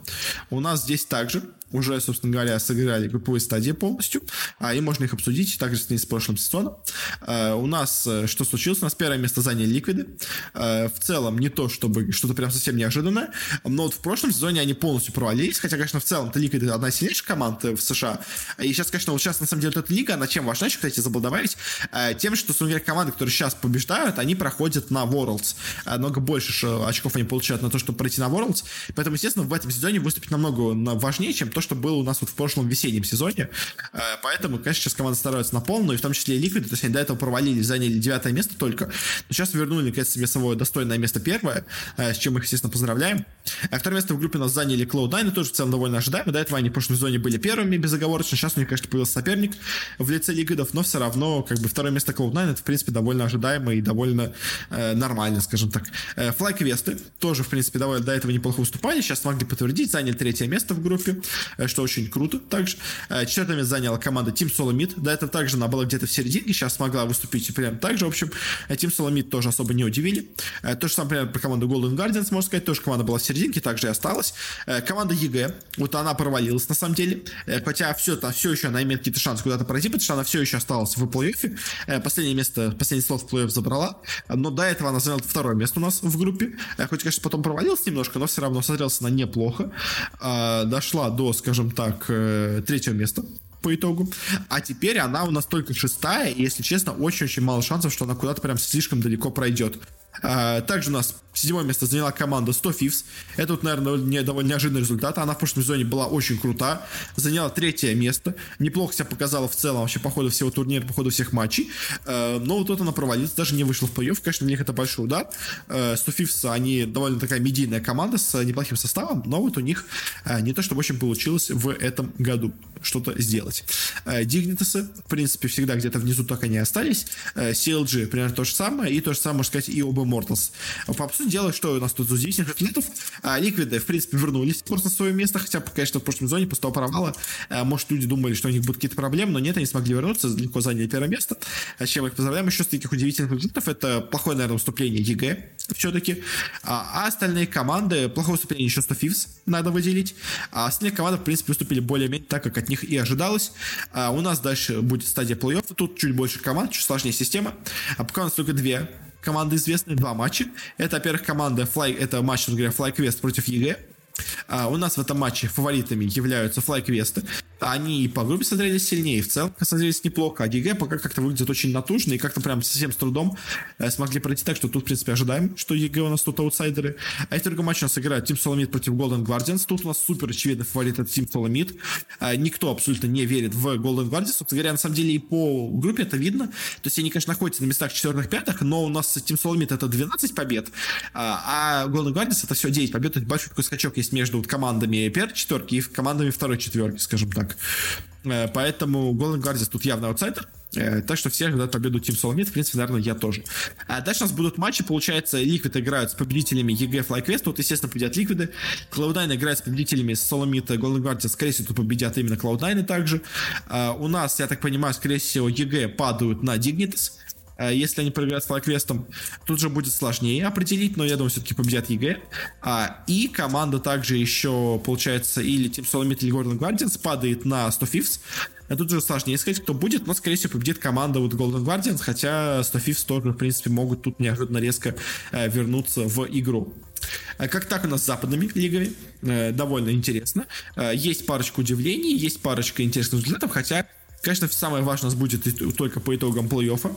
У нас здесь также уже, собственно говоря, сыграли групповые стадии полностью, а, и можно их обсудить, также с прошлым сезоном. А, у нас э, что случилось? У нас первое место заняли Ликвиды. А, в целом, не то, чтобы что-то прям совсем неожиданное, но вот в прошлом сезоне они полностью провалились, хотя, конечно, в целом-то Ликвиды одна из сильнейших команд в США. И сейчас, конечно, вот сейчас, на самом деле, вот эта лига, она чем важна, еще, кстати, забыл добавить, тем, что, говоря, команды, которые сейчас побеждают, они проходят на Worlds. Много больше очков они получают на то, чтобы пройти на Worlds. Поэтому, естественно, в этом сезоне выступить намного важнее, чем то, что было у нас вот в прошлом весеннем сезоне. Э, поэтому, конечно, сейчас команда старается на полную, и в том числе и Ликвиды, то есть они до этого провалились, заняли девятое место только, но сейчас вернули, наконец, себе свое достойное место первое, э, с чем их, естественно, поздравляем. А второе место в группе нас заняли Cloud9, тоже в целом довольно ожидаемо. До этого они в прошлом сезоне были первыми безоговорочно. Сейчас у них, конечно, появился соперник в лице Ликвидов, но все равно, как бы, второе место Cloud9 это, в принципе, довольно ожидаемо и довольно э, нормально, скажем так. Э, Fly тоже, в принципе, довольно до этого неплохо выступали. Сейчас смогли подтвердить, заняли третье место в группе. Что очень круто также. Четвертое место заняла команда Team SoloMid. До этого также она была где-то в серединке, сейчас смогла выступить прям так же. В общем, Team SoloMid тоже особо не удивили. То же самое, например, про команду Golden Guardians, можно сказать, тоже команда была в серединке, также и осталась. Команда EG, вот она провалилась на самом деле, хотя все, -то, все еще она имеет какие-то шансы куда-то пройти, потому что она все еще осталась в плей-оффе. Последнее место, последний слот в плей-офф забрала, но до этого она заняла второе место у нас в группе. Хоть, конечно, потом провалилась немножко, но все равно смотрелась она неплохо. Дошла до, скажем так, э, третьего места по итогу. А теперь она у нас только шестая, и, если честно, очень-очень мало шансов, что она куда-то прям слишком далеко пройдет. А, также у нас седьмое место заняла команда 100 Fifths. Это, вот, наверное, не, довольно неожиданный результат. Она в прошлом сезоне была очень крута. Заняла третье место. Неплохо себя показала в целом вообще по ходу всего турнира, по ходу всех матчей. А, но вот тут она провалилась, даже не вышла в плей-офф. Конечно, для них это большой удар. 100 Fifths, они довольно такая медийная команда с неплохим составом, но вот у них не то, чтобы очень получилось в этом году что-то сделать. Дигнитасы, в принципе, всегда где-то внизу так они остались. CLG, примерно то же самое. И то же самое, можно сказать, и оба Immortals. По сути дела, что у нас тут удивительных атлетов? А, ликвиды, в принципе, вернулись просто на свое место, хотя, конечно, в прошлом зоне после того провала, а, может, люди думали, что у них будут какие-то проблемы, но нет, они смогли вернуться, легко заняли первое место, а, чем их поздравляем. Еще с таких удивительных атлетов это плохое, наверное, выступление EG все-таки, а остальные команды, плохое выступление еще 100 Thieves надо выделить, а остальные команды, в принципе, выступили более-менее так, как от них и ожидалось. А у нас дальше будет стадия плей-оффа, тут чуть больше команд, чуть сложнее система, а пока у нас только две команды известные, два матча. Это, во-первых, команда Fly, это матч, говоря, FlyQuest против EG. А у нас в этом матче фаворитами являются FlyQuest. Они и по группе смотрелись сильнее, и в целом смотрелись неплохо. А EG пока как-то выглядит очень натужно, и как-то прям совсем с трудом э, смогли пройти так, что тут, в принципе, ожидаем, что EG у нас тут аутсайдеры. А это другой матч у нас играет Team SoloMid против Golden Guardians. Тут у нас супер очевидный фаворит это Team SoloMid. А, никто абсолютно не верит в Golden Guardians. Собственно говоря, на самом деле и по группе это видно. То есть они, конечно, находятся на местах четвертых, пятых, но у нас Team SoloMid это 12 побед, а, а Golden Guardians это все 9 побед. То есть большой такой скачок есть между вот командами первой четверки и командами второй четверки, скажем так. Э, поэтому Golden Guardians тут явно аутсайдер. Э, так что все ждут победу Team Solomid. В принципе, наверное, я тоже. А дальше у нас будут матчи. Получается, Liquid играют с победителями EG FlyQuest. Тут, естественно, победят Liquid. Cloud9 играет с победителями Solomid Golden Guardians. Скорее всего, тут победят именно Cloud9 также. А у нас, я так понимаю, скорее всего, EG падают на Dignitas. Э, если они проиграют с FlyQuest ом, тут же будет сложнее определить, но я думаю, все-таки победят EG. А, и команда также еще, получается, или Team SoloMid, или Golden Guardians падает на 100 Thieves. А тут уже сложнее сказать, кто будет, но, скорее всего, победит команда вот Golden Guardians, хотя 100 Thieves тоже, в принципе, могут тут неожиданно резко э, вернуться в игру. Э, как так у нас с западными лигами? Э, довольно интересно. Э, есть парочка удивлений, есть парочка интересных результатов, хотя Конечно, самое важное нас будет только по итогам плей-оффа.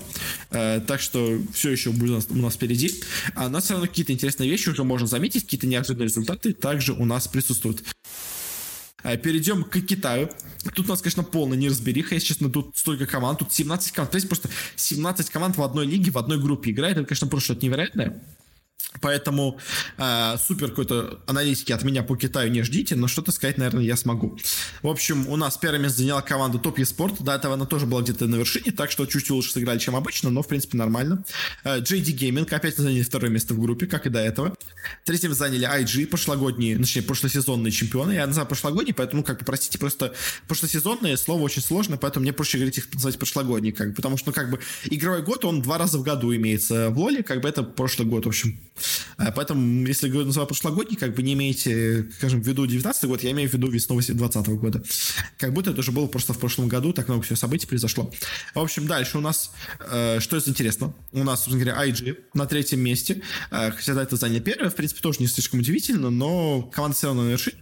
Э, так что все еще будет у нас, у нас впереди. А у нас все равно какие-то интересные вещи уже можно заметить, какие-то неожиданные результаты также у нас присутствуют. Э, перейдем к Китаю. Тут у нас, конечно, полная неразбериха. Если честно, тут столько команд. Тут 17 команд. То есть просто 17 команд в одной лиге, в одной группе играет. Это, конечно, просто что-то невероятное. Поэтому э, супер какой-то аналитики от меня по Китаю не ждите, но что-то сказать, наверное, я смогу. В общем, у нас первое место заняла команда Топ Спорт. До этого она тоже была где-то на вершине, так что чуть лучше сыграли, чем обычно, но в принципе нормально. Э, JD Gaming опять заняли второе место в группе, как и до этого. Третьим заняли IG, прошлогодние, точнее, прошлосезонные чемпионы. Я называю прошлогодние, поэтому, как бы, простите, просто прошлосезонные слово очень сложно, поэтому мне проще говорить их называть прошлогодние, как бы, потому что, ну, как бы, игровой год, он два раза в году имеется в Лоле, как бы это прошлый год, в общем. А поэтому, если говорю называю прошлогодний, как бы не имеете, скажем, в виду 19 год, я имею в виду весну 2020 года. Как будто это уже было просто в прошлом году, так много всего событий произошло. В общем, дальше у нас, э, что из интересного? У нас, собственно говоря, IG на третьем месте. Э, хотя да, это заняли первое, в принципе, тоже не слишком удивительно, но команда все равно на вершине.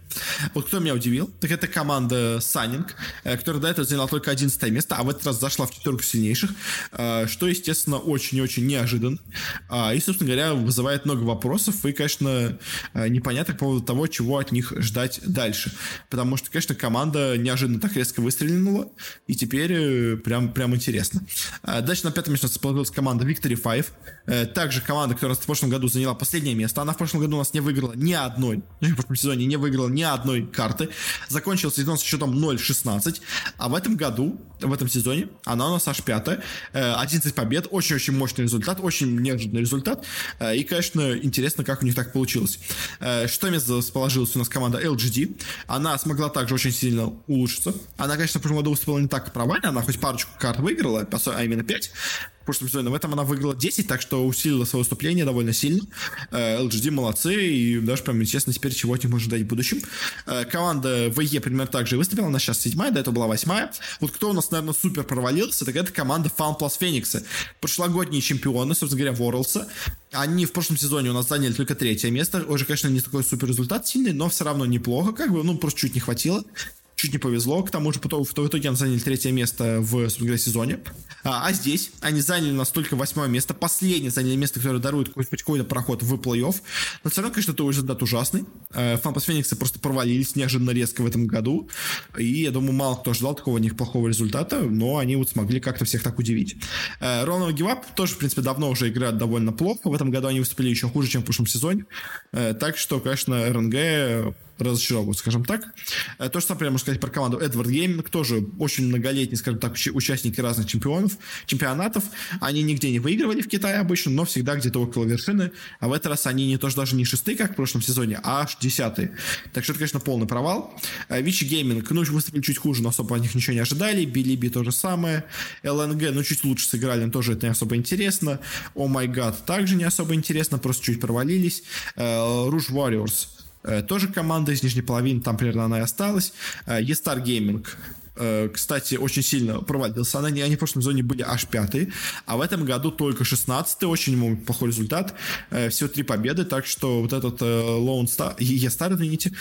Вот кто меня удивил, так это команда Санинг, э, которая до этого заняла только 11 место, а в этот раз зашла в четверку сильнейших, э, что, естественно, очень и очень неожиданно. Э, и, собственно говоря, вызывает много вопросов и, конечно, э, непонятно по поводу того, чего от них ждать дальше. Потому что, конечно, команда неожиданно так резко выстрелила, и теперь э, прям, прям интересно. Э, дальше на пятом месте расположилась команда Victory 5. Также команда, которая в прошлом году заняла последнее место. Она в прошлом году у нас не выиграла ни одной, в прошлом сезоне не выиграла ни одной карты. Закончил сезон с счетом 0-16. А в этом году, в этом сезоне, она у нас аж пятая. 11 побед. Очень-очень мощный результат. Очень неожиданный результат. И, конечно, интересно, как у них так получилось. Что место расположилась у нас команда LGD. Она смогла также очень сильно улучшиться. Она, конечно, в прошлом году выступила не так провально. Она хоть парочку карт выиграла, а именно 5 в прошлом сезоне. В этом она выиграла 10, так что усилила свое выступление довольно сильно. LGD молодцы, и даже прям интересно теперь, чего от них можно ждать в будущем. Команда VE примерно так же выступила, она сейчас седьмая, до этого была восьмая. Вот кто у нас, наверное, супер провалился, так это команда Fun Plus Phoenix. Прошлогодние чемпионы, собственно говоря, Worlds. Они в прошлом сезоне у нас заняли только третье место. Уже, конечно, не такой супер результат сильный, но все равно неплохо, как бы, ну, просто чуть не хватило чуть не повезло, к тому же потом, в итоге они заняли третье место в, сезоне. А, а здесь они заняли настолько восьмое место, последнее заняли место, которое дарует какой-то проход в плей-офф. Но все равно, конечно, это результат ужасный. Фанпас Фениксы просто провалились неожиданно резко в этом году. И я думаю, мало кто ждал такого них плохого результата, но они вот смогли как-то всех так удивить. Ронald Гивап тоже, в принципе, давно уже играют довольно плохо. В этом году они выступили еще хуже, чем в прошлом сезоне. Так что, конечно, РНГ разочаровывают, скажем так. Э, то же самое можно сказать про команду Edward Gaming, тоже очень многолетний, скажем так, участники разных чемпионов, чемпионатов. Они нигде не выигрывали в Китае обычно, но всегда где-то около вершины. А в этот раз они не тоже даже не шестые, как в прошлом сезоне, а аж десятые. Так что это, конечно, полный провал. Вичи э, Гейминг, ну, выступили чуть хуже, но особо от них ничего не ожидали. Билиби то же самое. ЛНГ, ну, чуть лучше сыграли, но тоже это не особо интересно. О май гад, также не особо интересно, просто чуть провалились. Руж э, Warriors Э, тоже команда из нижней половины, там примерно она и осталась. E-Star Gaming Э, кстати, очень сильно провалился. Они, они в прошлом сезоне были аж пятые, а в этом году только 16 очень плохой результат. Э, всего три победы, так что вот этот э, Lone Star, E-Star, извините,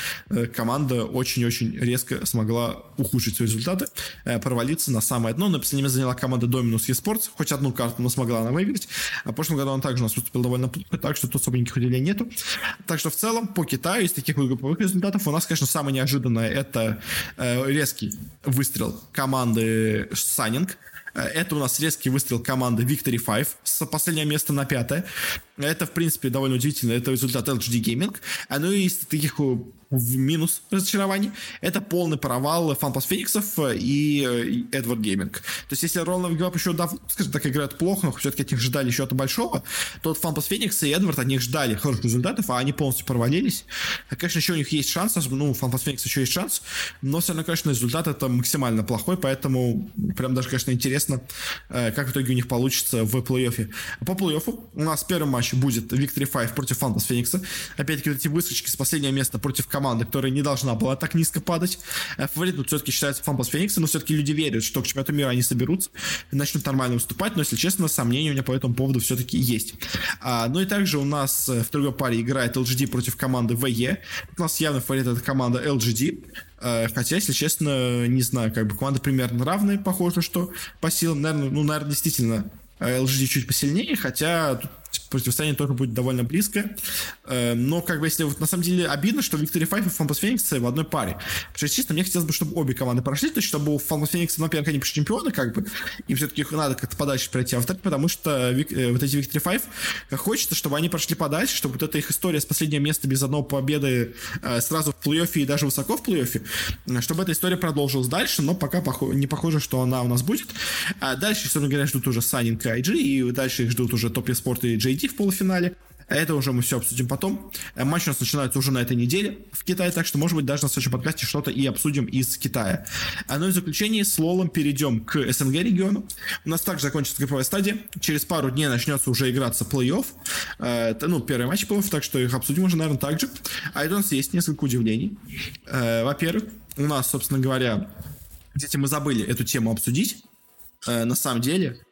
команда очень-очень резко смогла ухудшить свои результаты, провалиться на самое дно. На последнее место заняла команда Dominus eSports, хоть одну карту, но смогла она выиграть. А в прошлом году она также у нас выступила довольно плохо, так что тут особо никаких удивлений нету. Так что в целом по Китаю из таких групповых результатов у нас, конечно, самое неожиданное это резкий выстрел выстрел команды Санинг. Э, это у нас резкий выстрел команды Victory 5 с последнего места на пятое. Это, в принципе, довольно удивительно. Это результат LGD Gaming. А ну и из таких в минус разочарований, это полный провал FunPlus Phoenix ов и Edward Gaming. То есть, если Royal Never Give Up еще давно, скажем так, играют плохо, но все-таки от них ждали чего-то большого, то вот FunPlus Phoenix и Edward от них ждали хороших результатов, а они полностью провалились. А, конечно, еще у них есть шанс, ну, FunPlus Phoenix еще есть шанс, но все равно, конечно, результат это максимально плохой, поэтому прям даже, конечно, интересно, э, как в итоге у них получится в плей-оффе. По плей-оффу у нас первый матч будет Victory 5 против FunPlus Phoenix а. Опять-таки, эти выскочки с последнего места против команды, которая не должна была так низко падать. Э, Фаворитом все-таки считается Фампас Феникс, но все-таки люди верят, что к чемпионату мира они соберутся и начнут нормально выступать, но, если честно, сомнения у меня по этому поводу все-таки есть. А, ну и также у нас э, в другой паре играет LGD против команды VE. У нас явно фаворит это команда LGD. Э, хотя, если честно, не знаю, как бы команда примерно равная, похоже, что по силам, наверное, ну, наверное, действительно LGD чуть посильнее, хотя тут противостояние тоже будет довольно близко. Э, но, как бы, если вот на самом деле обидно, что Victory 5 и Фанпас Феникс в одной паре. Потому что, честно, мне хотелось бы, чтобы обе команды прошли, то есть, чтобы у Фанпас Феникса, ну, во-первых, они чемпионы, как бы, и все-таки их надо как-то подальше пройти, а во-вторых, потому что э, вот эти Victory 5, как хочется, чтобы они прошли подальше, чтобы вот эта их история с последнего места без одной победы э, сразу в плей-оффе и даже высоко в плей-оффе, чтобы эта история продолжилась дальше, но пока не похоже, что она у нас будет. А дальше, собственно говоря, ждут уже Санинг и IG, и дальше их ждут уже Топ Спорт и JD в полуфинале. Это уже мы все обсудим потом. Э, матч у нас начинается уже на этой неделе в Китае, так что, может быть, даже на следующем подкасте что-то и обсудим из Китая. А ну и в заключение с Лолом перейдем к СНГ региону. У нас также закончится групповая стадия. Через пару дней начнется уже играться плей-офф. Э, это, ну, первый матч плей-офф, так что их обсудим уже, наверное, также. А это у нас есть несколько удивлений. Э, во-первых, у нас, собственно говоря, кстати, мы забыли эту тему обсудить. На самом деле,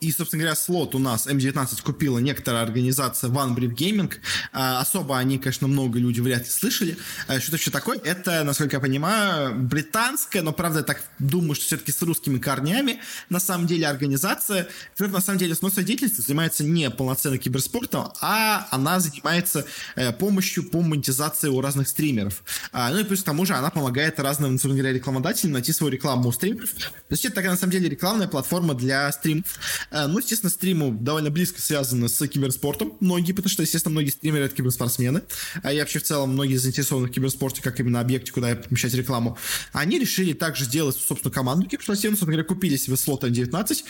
и, собственно говоря, слот у нас М19 купила некоторая организация One Gaming. А, особо они, конечно, много людей вряд ли слышали. А, что это вообще такое? Это, насколько я понимаю, британская, но, правда, я так думаю, что все-таки с русскими корнями, на самом деле, организация, которая, на самом деле, с своей деятельностью занимается не полноценным киберспортом, а она занимается э, помощью по монетизации у разных стримеров. А, ну и плюс к тому же она помогает разным, собственно говоря, рекламодателям найти свою рекламу у стримеров. То есть это такая, на самом деле, рекламная платформа для стримов Ну, естественно, стриму довольно близко связаны с киберспортом. Многие, потому что, естественно, многие стримеры — это киберспортсмены. А и вообще, в целом, многие заинтересованы в киберспорте, как именно объекте, куда помещать рекламу. Они решили также сделать, собственно, команду киберспортивную. Собственно говоря, купили себе слот N19,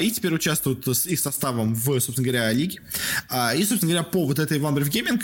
и теперь участвуют с их составом в, собственно говоря, лиге. И, собственно говоря, по вот этой OneBrief Gaming,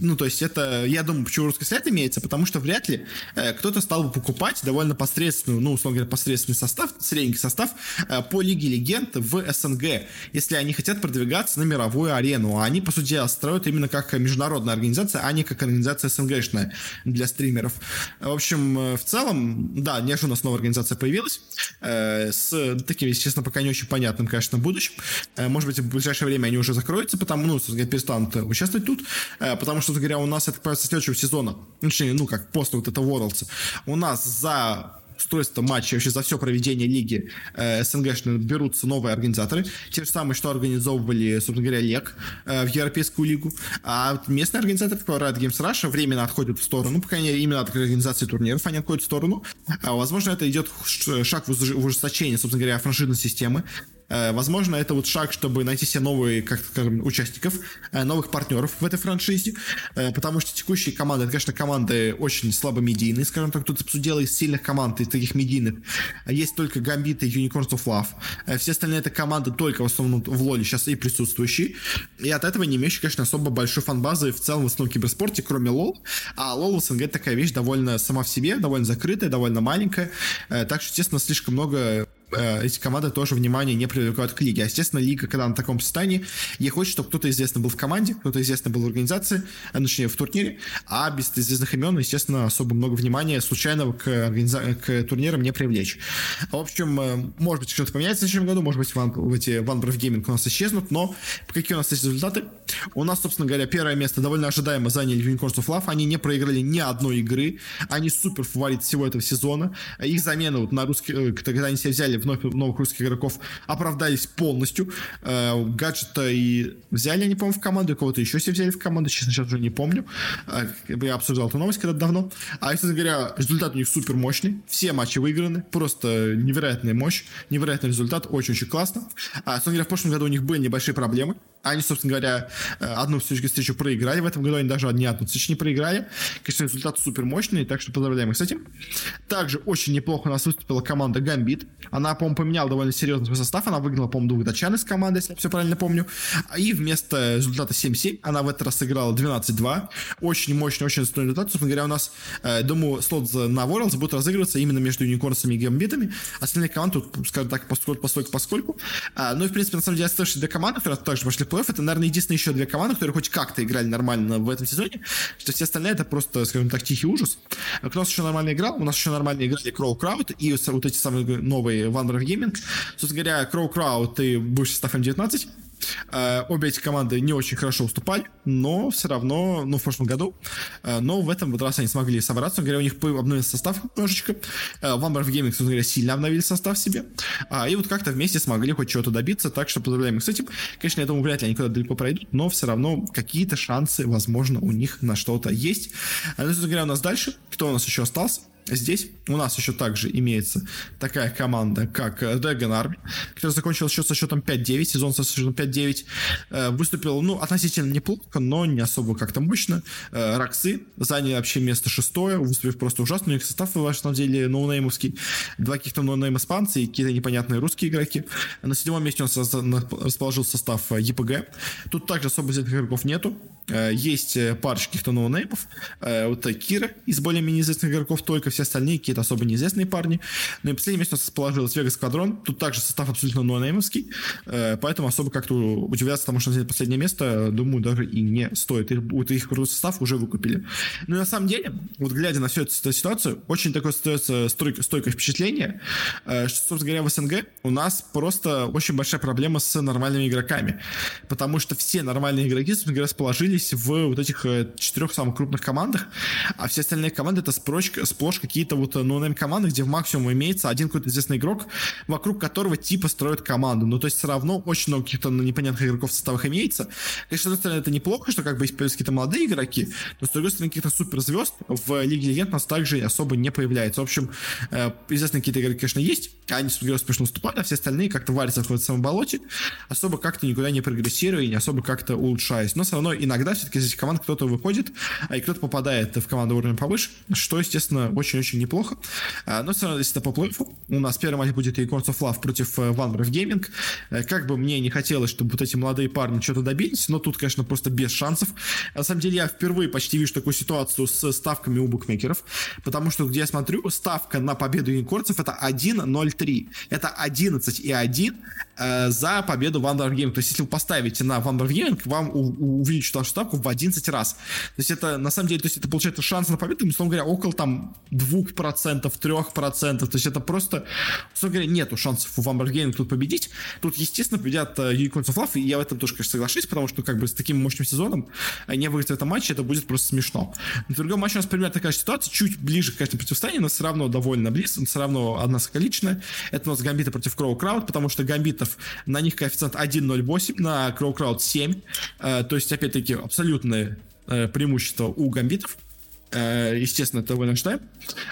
ну, то есть это, я думаю, почему русский сайт имеется, потому что вряд ли э, кто-то стал бы покупать довольно посредственную, ну, условно говоря, посредственный состав, средненький состав э, по Лиге Легенд в СНГ, если они хотят продвигаться на мировую арену. А они, по сути, строят именно как международная организация, а не как организация СНГшная для стримеров. В общем, э, в целом, да, неожиданно снова организация появилась, с таким, естественно, пока не очень понятным, конечно, будущим. Может быть, в ближайшее время они уже закроются, потому, ну, перестанут участвовать тут, потому что, говоря, у нас это, кажется, следующего сезона, точнее, ну, как после вот этого Worlds, у нас за устройство матча, вообще за все проведение лиги э, СНГ берутся новые организаторы. Те же самые, что организовывали, собственно говоря, ЛЕГ э, в Европейскую лигу. А местные организаторы, типа Riot Games Russia, временно отходят в сторону, по крайней мере, именно от организации турниров они отходят в сторону. А, возможно, это идет шаг в ужесточение, собственно говоря, франшизной системы. Э, возможно, это вот шаг, чтобы найти себе новые, как скажем, участников, э, новых партнеров в этой франшизе, э, потому что текущие команды, это, конечно, команды очень слабо медийные, скажем так, тут дело из сильных команд, из таких медийных. Есть только Гамбиты и Unicorns of Love. Все остальные это команды только в основном в Лоле сейчас и присутствующие, и от этого не имеющие, конечно, особо большой фан-базы в целом в основном киберспорте, кроме Лол. А Лол в СНГ такая вещь довольно сама в себе, довольно закрытая, довольно маленькая, так что, естественно, слишком много эти команды тоже внимание не привлекают к лиге. А, естественно, лига, когда на таком состоянии, ей хочет, чтобы кто-то известный был в команде, кто-то известный был в организации, а, точнее, в турнире, а без известных имен, естественно, особо много внимания случайного к, организа... к турнирам не привлечь. В общем, э, может быть, что-то поменяется в следующем году, может быть, ван... эти OneBreath Gaming у нас исчезнут, но какие у нас есть результаты? У нас, собственно говоря, первое место довольно ожидаемо заняли Unicorns of Love, они не проиграли ни одной игры, они супер фаворит всего этого сезона, их замена вот на русский, э, когда они себя взяли вновь новых русских игроков оправдались полностью. Э, гаджета и взяли они, по-моему, в команду, кого-то еще себе взяли в команду, честно, сейчас уже не помню. Э, я обсуждал эту новость когда-то давно. А, если говоря, результат у них супер мощный. Все матчи выиграны. Просто невероятная мощь, невероятный результат. Очень-очень классно. А, собственно говоря, в прошлом году у них были небольшие проблемы. Они, собственно говоря, э, одну встречу проиграли. В этом году они даже ни одну встречу не проиграли. Конечно, результат супер мощный, так что поздравляем их с этим. Также очень неплохо у нас выступила команда Гамбит. Она, по-моему, поменяла довольно серьезно свой состав. Она выиграла, по-моему, двух датчан из команды, если я все правильно помню. И вместо результата 7-7 она в этот раз сыграла 12-2. Очень мощный, очень достойный результат. Собственно говоря, у нас, э, думаю, слот на Worlds будет разыгрываться именно между юникорнсами и гамбитами. Остальные команды скажем так, поскольку, поскольку, поскольку. Ну и, в принципе, на самом деле, остаются две команды, которые также пошли в плей-офф. Это, наверное, единственные еще две команды, которые хоть как-то играли нормально в этом сезоне. Что все остальные это просто, скажем так, тихий ужас. У нас еще нормально играл? У нас еще нормально играли Кроу Крауд и вот эти самые новые Wanderer Gaming. Собственно говоря, Кроу Крауд и бывший состав М19 Э, обе эти команды не очень хорошо уступали, но все равно, ну, в прошлом году, э, но в этом вот раз они смогли собраться, говоря, у них обновился состав немножечко, One в Gaming, говоря, сильно обновили состав себе, а, и вот как-то вместе смогли хоть чего-то добиться, так что поздравляем их с этим. Конечно, я думаю, вряд ли они куда-то далеко пройдут, но все равно какие-то шансы, возможно, у них на что-то есть. А, ну, говоря, у нас дальше, кто у нас еще остался? Здесь у нас еще также имеется такая команда, как Dragon Army, которая закончила счет со счетом 5-9, сезон со счетом 5-9. Э, выступил, ну, относительно неплохо, но не особо как-то мощно. Э, RoX ы заняли вообще место шестое, выступив просто ужасно. У них состав, на самом деле, ноунеймовский. Два каких-то ноунейм испанцы и какие-то непонятные русские игроки. На седьмом месте у нас расположил состав EPG. Тут также особо игроков нету. Э, есть парочка каких-то ноунеймов. Вот Кира из более-менее известных игроков только все остальные какие-то особо неизвестные парни. Ну и последнее место расположилось Vega Squadron. Тут также состав абсолютно нонеймовский, э, поэтому особо как-то удивляться тому, что взять последнее место, думаю, даже и не стоит. Их, вот их состав уже выкупили. Ну и на самом деле, вот глядя на всю эту ситуацию, очень такое остается стойкое, впечатление, э, что, собственно говоря, в СНГ у нас просто очень большая проблема с нормальными игроками. Потому что все нормальные игроки, собственно говоря, расположились появились в вот этих э, четырех самых крупных командах, а все остальные команды это сплошь, сплошь какие-то вот ноунейм команды, где в максимум имеется один какой-то известный игрок, вокруг которого типа строят команду. Ну, то есть все равно очень много каких-то непонятных игроков в составах имеется. Конечно, с одной стороны, это неплохо, что как бы есть какие-то молодые игроки, но с другой стороны, каких-то суперзвезд в Лиге Легенд у нас также особо не появляется. В общем, э, известные какие-то игроки, конечно, есть, они успешно уступают, а все остальные как-то варятся в этом болоте, особо как-то никуда не прогрессируя и не особо как-то улучшаясь. Но все равно иногда все-таки из этих команд кто-то выходит, а и кто-то попадает в команду уровня повыше, что, естественно, очень-очень неплохо. А, но все равно, если это по плей у нас первый матч будет Unicorns of Love против Ванбров Гейминг. Как бы мне не хотелось, чтобы вот эти молодые парни что-то добились, но тут, конечно, просто без шансов. На самом деле, я впервые почти вижу такую ситуацию с ставками у букмекеров, потому что, где я смотрю, ставка на победу юникорцев это 1-0-3. Это 11 и 1 э, за победу в Under Game. То есть, если вы поставите на Under Game, вам увеличат вашу ставку в 11 раз. То есть, это, на самом деле, то есть, это получается шанс на победу, условно говоря, около там 2%, 3%. То есть, это просто, условно говоря, нету шансов у Game тут победить. Тут, естественно, победят Unicorns of Love, и я в этом тоже, конечно, соглашусь, потому что, как бы, с таким мощным сезоном не выиграть в этом матче, это будет просто смешно. На другом матче у нас примерно такая ситуация, чуть ближе, конечно, противостояние, но все равно довольно близко, все равно одна скаличная. Это у нас Гамбиты против Кроу Крауд, потому что Гамбитов, на них коэффициент 1.08, на Кроу Крауд 7. Э, то есть, опять-таки, абсолютное э, преимущество у Гамбитов. Э, естественно, это ожидаем.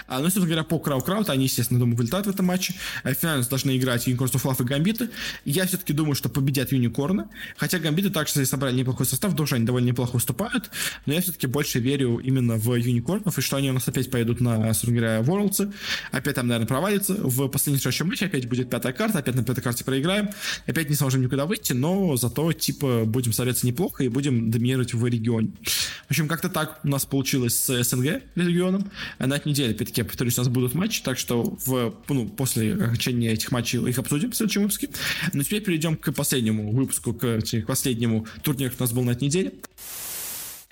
А, ну, собственно говоря, по Крау Краут, они, естественно, думаю, вылетают в этом матче. А финально должны играть Unicorns of Love и Гамбиты. Я все-таки думаю, что победят Юникорны. Хотя Гамбиты также собрали неплохой состав, тоже они довольно неплохо выступают. Но я все-таки больше верю именно в Юникорнов, и что они у нас опять пойдут на, собственно говоря, Worlds. Опять там, наверное, провалится. В последнем следующем матче опять будет пятая карта, опять на пятой карте проиграем. Опять не сможем никуда выйти, но зато, типа, будем смотреться неплохо и будем доминировать в регионе. В общем, как-то так у нас получилось с СНГ регионом. На этой неделе, опять-таки, я повторюсь, у нас будут матчи, так что в, ну, после окончания этих матчей их обсудим в следующем выпуске. Но теперь перейдем к последнему выпуску, к, к последнему турниру, который у нас был на этой неделе.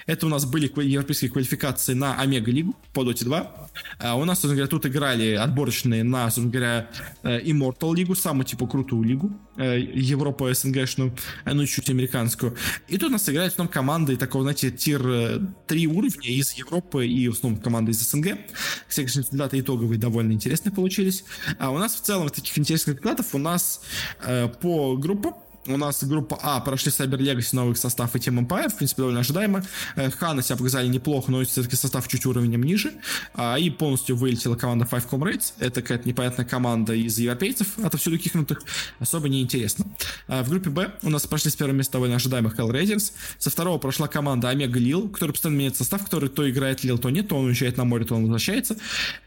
Это у нас были европейские квалификации на Омега-лигу по Dota 2. А у нас, собственно говоря, тут играли отборочные на, собственно говоря, э, Immortal лигу, самую, типа, крутую лигу. Э, Европу СНГшную, э, ну, чуть американскую. И тут у нас играют в основном команды такого, знаете, тир-3 уровня из Европы и, в основном, команды из СНГ. Все, конечно, результаты итоговые довольно интересные получились. А у нас в целом таких интересных результатов у нас э, по группам у нас группа А прошли Cyber Legacy, новых состав и Team Empire, в принципе, довольно ожидаемо. Э, Хана себя показали неплохо, но все-таки состав чуть уровнем ниже. А, и полностью вылетела команда Five Comrades. Это какая-то непонятная команда из европейцев, отовсюду кихнутых. Особо неинтересно. А, в группе Б у нас прошли с первого места довольно ожидаемых Hell Raiders. Со второго прошла команда Омега Лил, который постоянно меняет состав, который то играет Лил, то нет, то он уезжает на море, то он возвращается.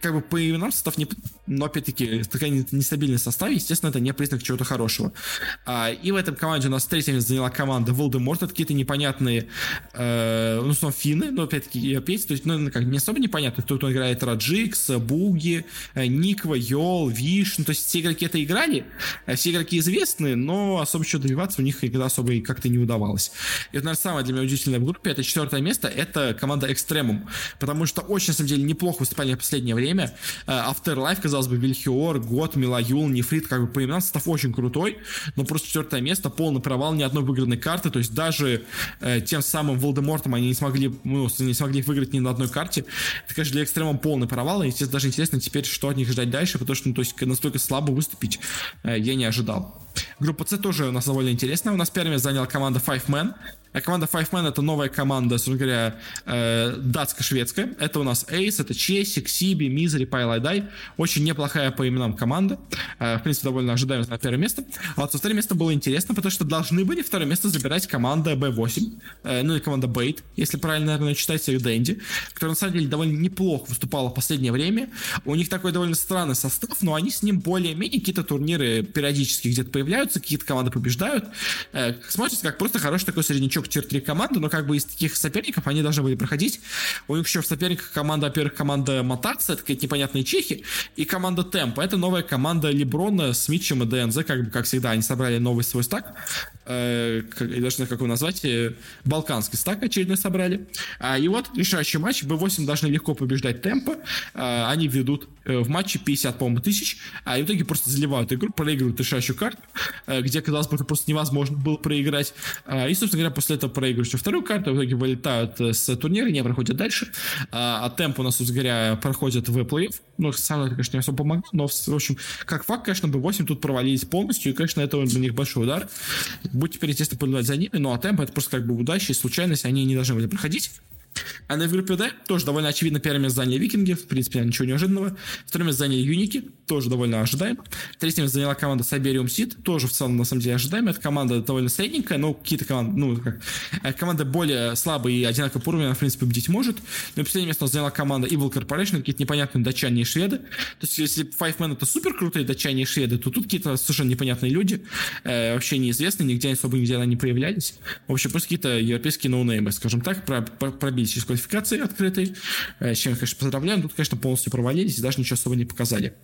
Как бы по именам состав не... Но, опять-таки, такая нестабильный состав, естественно, это не признак чего-то хорошего. А, и в этом команде у нас третье место заняла команда Волдеморт. Это какие-то непонятные, э, ну, снова финны, но опять-таки европейцы. То есть, ну, как, не особо непонятно. Тут он играет Раджикс, Буги, э, Никва, Йол, Виш. Ну, то есть, все игроки это играли, э, все игроки известные, но особо еще добиваться у них никогда особо и как-то не удавалось. И это, наверное, самое для меня удивительное в группе, это четвертое место, это команда Экстремум. Потому что очень, на самом деле, неплохо выступали в последнее время. Э, Afterlife, казалось бы, Вильхиор, Год, Милаюл, Нефрит, как бы по именам состав очень крутой, но просто четвертое место, полный провал ни одной выигранной карты, то есть даже э, тем самым Волдемортом они не смогли, ну, не смогли выиграть ни на одной карте. Это, конечно, для экстремум полный провал, и естественно, даже интересно теперь, что от них ждать дальше, потому что, ну, то есть настолько слабо выступить э, я не ожидал. Группа С тоже у нас довольно интересная. У нас первыми заняла команда Five Man. А команда Five Man это новая команда, собственно говоря, э, датско-шведская. Это у нас Ace, это Чесик, Сиби, Мизери, Пайлайдай. Очень неплохая по именам команда. Э, в принципе, довольно ожидаемо на первое место. А вот со второе место было интересно, потому что должны были второе место забирать команда B8, э, ну и команда Бейт, если правильно, наверное, читать ее Дэнди, которая на самом деле довольно неплохо выступала в последнее время. У них такой довольно странный состав, но они с ним более-менее какие-то турниры периодически где-то появляются, какие-то команды побеждают. Э, смотрится как просто хороший такой среднячок только тир-3 команды, но как бы из таких соперников они должны были проходить. У них еще в соперниках команда, во-первых, команда Матаца, это какие-то непонятные чехи, и команда Темпа. Это новая команда Леброна с Митчем и ДНЗ, как бы, как всегда, они собрали новый свой стак. э, как, я даже как его назвать, э, балканский стак очередной собрали. А, и вот решающий матч, B8 должны легко побеждать темпа, а, они ведут в матче 50, по-моему, тысяч, а в итоге просто заливают игру, проигрывают решающую карту, э, где, казалось бы, просто невозможно было проиграть. А, и, собственно говоря, после этого проигрывают еще вторую карту, в итоге вылетают э, с турнира, не проходят дальше. А, темп у нас, собственно говоря, проходит в плей-офф. Ну, сам конечно, не особо помогло, но, в общем, как факт, конечно, B8 тут провалились полностью, и, конечно, это для них большой удар. Будьте теперь, естественно, наблюдать за ними, ну а темп это просто как бы удача и случайность, они не должны были проходить. А на группе D тоже довольно очевидно первое место заняли Викинги, в принципе, ничего неожиданного. Второе место заняли Юники, тоже довольно ожидаемо. Третье место заняла команда Siberium Seed, тоже в целом, на самом деле, ожидаемо. Эта команда довольно средненькая, но какие-то команды, ну, как, э, команда более слабая и одинаково по уровню, она, в принципе, победить может. Но последнее место заняла команда Evil Corporation, какие-то непонятные датчане и шведы. То есть, если Five Man это супер крутые датчане и шведы, то тут какие-то совершенно непонятные люди, э, вообще неизвестные, нигде особо нигде они не проявлялись. В общем, просто какие-то европейские ноунеймы, скажем так, пробили через квалификации открытой, с чем, конечно, поздравляем. Тут, конечно, полностью провалились и даже ничего особо не показали.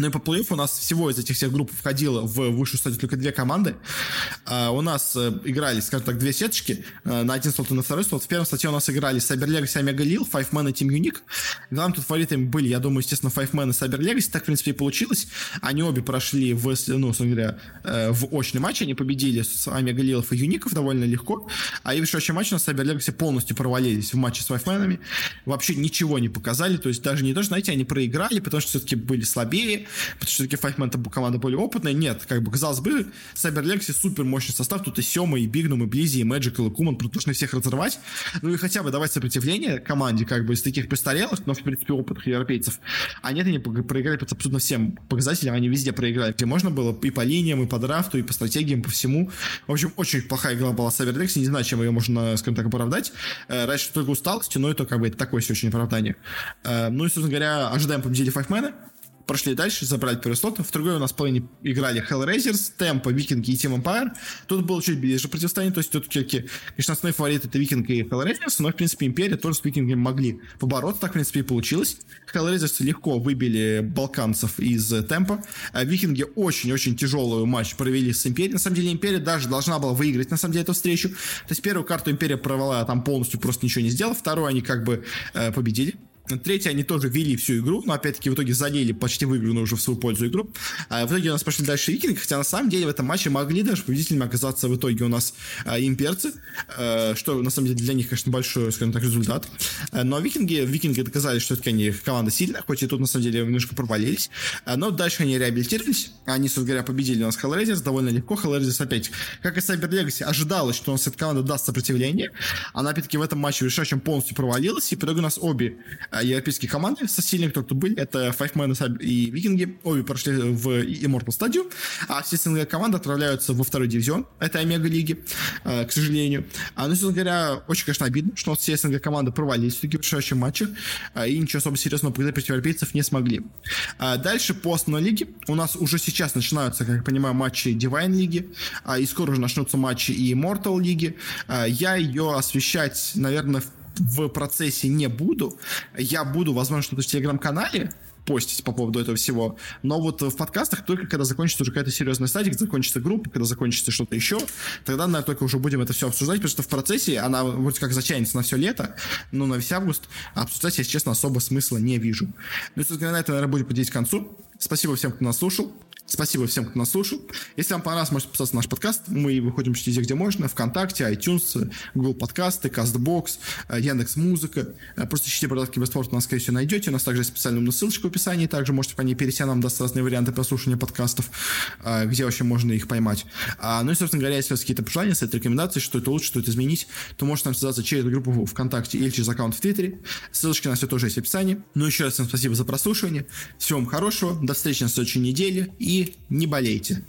Ну и по плей у нас всего из этих всех групп входило в высшую стадию только две команды. Uh, у нас uh, играли, скажем так, две сеточки uh, на один слот и на второй слот. В первом слоте у нас играли Cyber Legacy, Omega Lil, Five Man и Team Unique. Главным тут фаворитами были, я думаю, естественно, Five Man и Cyber Legacy. Так, в принципе, и получилось. Они обе прошли в, ну, говоря, в очный матч. Они победили с Omega Lil и Юников довольно легко. А и в следующем матче у нас Cyber Legacy полностью провалились в матче с Five Man. Вообще ничего не показали. То есть даже не то, что, знаете, они проиграли, потому что все-таки были слабее потому что все-таки Man команда более опытная. Нет, как бы, казалось бы, Cyber Legacy супер мощный состав. Тут и Сема, и Бигнум, и Близи, и Magical, и Куман должны всех разорвать. Ну и хотя бы давать сопротивление команде, как бы, из таких престарелых, но, в принципе, опытных европейцев. А нет, они проиграли абсолютно всем показателям, они везде проиграли, где можно было, и по линиям, и по драфту, и по стратегиям, по всему. В общем, очень плохая игра была Cyber Legacy, не знаю, чем ее можно, скажем так, оправдать. Э, раньше только усталостью, но это, как бы, это такое все очень оправдание. Э, ну и, собственно говоря, ожидаем победили Man прошли дальше, забрали первый слот. В другой у нас половине играли Hellraisers, Темпо, Викинги и Team Empire. Тут было чуть ближе противостояние, то есть тут, конечно, основной фаворит это Викинг и Hellraisers, но, в принципе, Империя тоже с Викингами могли побороться, так, в принципе, и получилось. Hellraisers легко выбили балканцев из Темпа. А Викинги очень-очень тяжелый матч провели с Империей. На самом деле, Империя даже должна была выиграть, на самом деле, эту встречу. То есть первую карту Империя провела, там полностью просто ничего не сделала. Вторую они как бы э, победили. Третье, они тоже вели всю игру, но опять-таки в итоге залили почти выигранную уже в свою пользу игру. А в итоге у нас пошли дальше викинги, хотя на самом деле в этом матче могли даже победителями оказаться в итоге у нас а, имперцы, а, что на самом деле для них, конечно, большой, скажем так, результат. А, но викинги, викинги доказали, что это, они команда сильная, хоть и тут на самом деле немножко провалились. А, но дальше они реабилитировались, они, собственно говоря, победили у нас Hellraisers довольно легко. Hellraisers опять, как и Cyber Legacy, ожидалось, что у нас эта команда даст сопротивление. Она опять-таки в этом матче решающим полностью провалилась, и по итогу у нас обе а, европейские команды со сильными, кто тут были, это Five Man и Викинги, обе прошли в Immortal стадию, а все остальные команды отправляются во второй дивизион этой Омега лиги, э, к сожалению. А, ну, собственно говоря, очень, конечно, обидно, что все СНГ команды провалились в таких решающих матчах, а, и ничего особо серьезного показать против европейцев не смогли. А дальше по основной лиге у нас уже сейчас начинаются, как я понимаю, матчи Divine лиги, и скоро уже начнутся матчи и Immortal лиги. Я ее освещать, наверное, в в процессе не буду. Я буду, возможно, что-то в телеграм-канале постить по поводу этого всего. Но вот в подкастах только когда закончится уже какая-то серьезная стадия, когда закончится группа, когда закончится что-то еще, тогда, наверное, только уже будем это все обсуждать, потому что в процессе она вроде как затянется на все лето, но на весь август обсуждать, если честно, особо смысла не вижу. Ну и, собственно, на это, наверное, будем подходить к концу. Спасибо всем, кто нас слушал. Спасибо всем, кто нас слушал. Если вам понравилось, можете подписаться на наш подкаст. Мы выходим везде, где можно. Вконтакте, iTunes, Google подкасты, CastBox, Яндекс Музыка. Просто ищите продатки Киберспорт, нас, скорее всего, найдете. У нас также есть специальная умная ссылочка в описании. Также можете по ней перейти, нам даст разные варианты прослушивания подкастов, э, где вообще можно их поймать. А, ну и, собственно говоря, если у вас какие-то пожелания, совет, рекомендации, что это лучше, что это изменить, то можете нам связаться через группу ВКонтакте или через аккаунт в Твиттере. Ссылочки на все тоже есть в описании. Ну еще раз всем спасибо за прослушивание. Всего вам хорошего. До встречи на следующей неделе. Не болейте.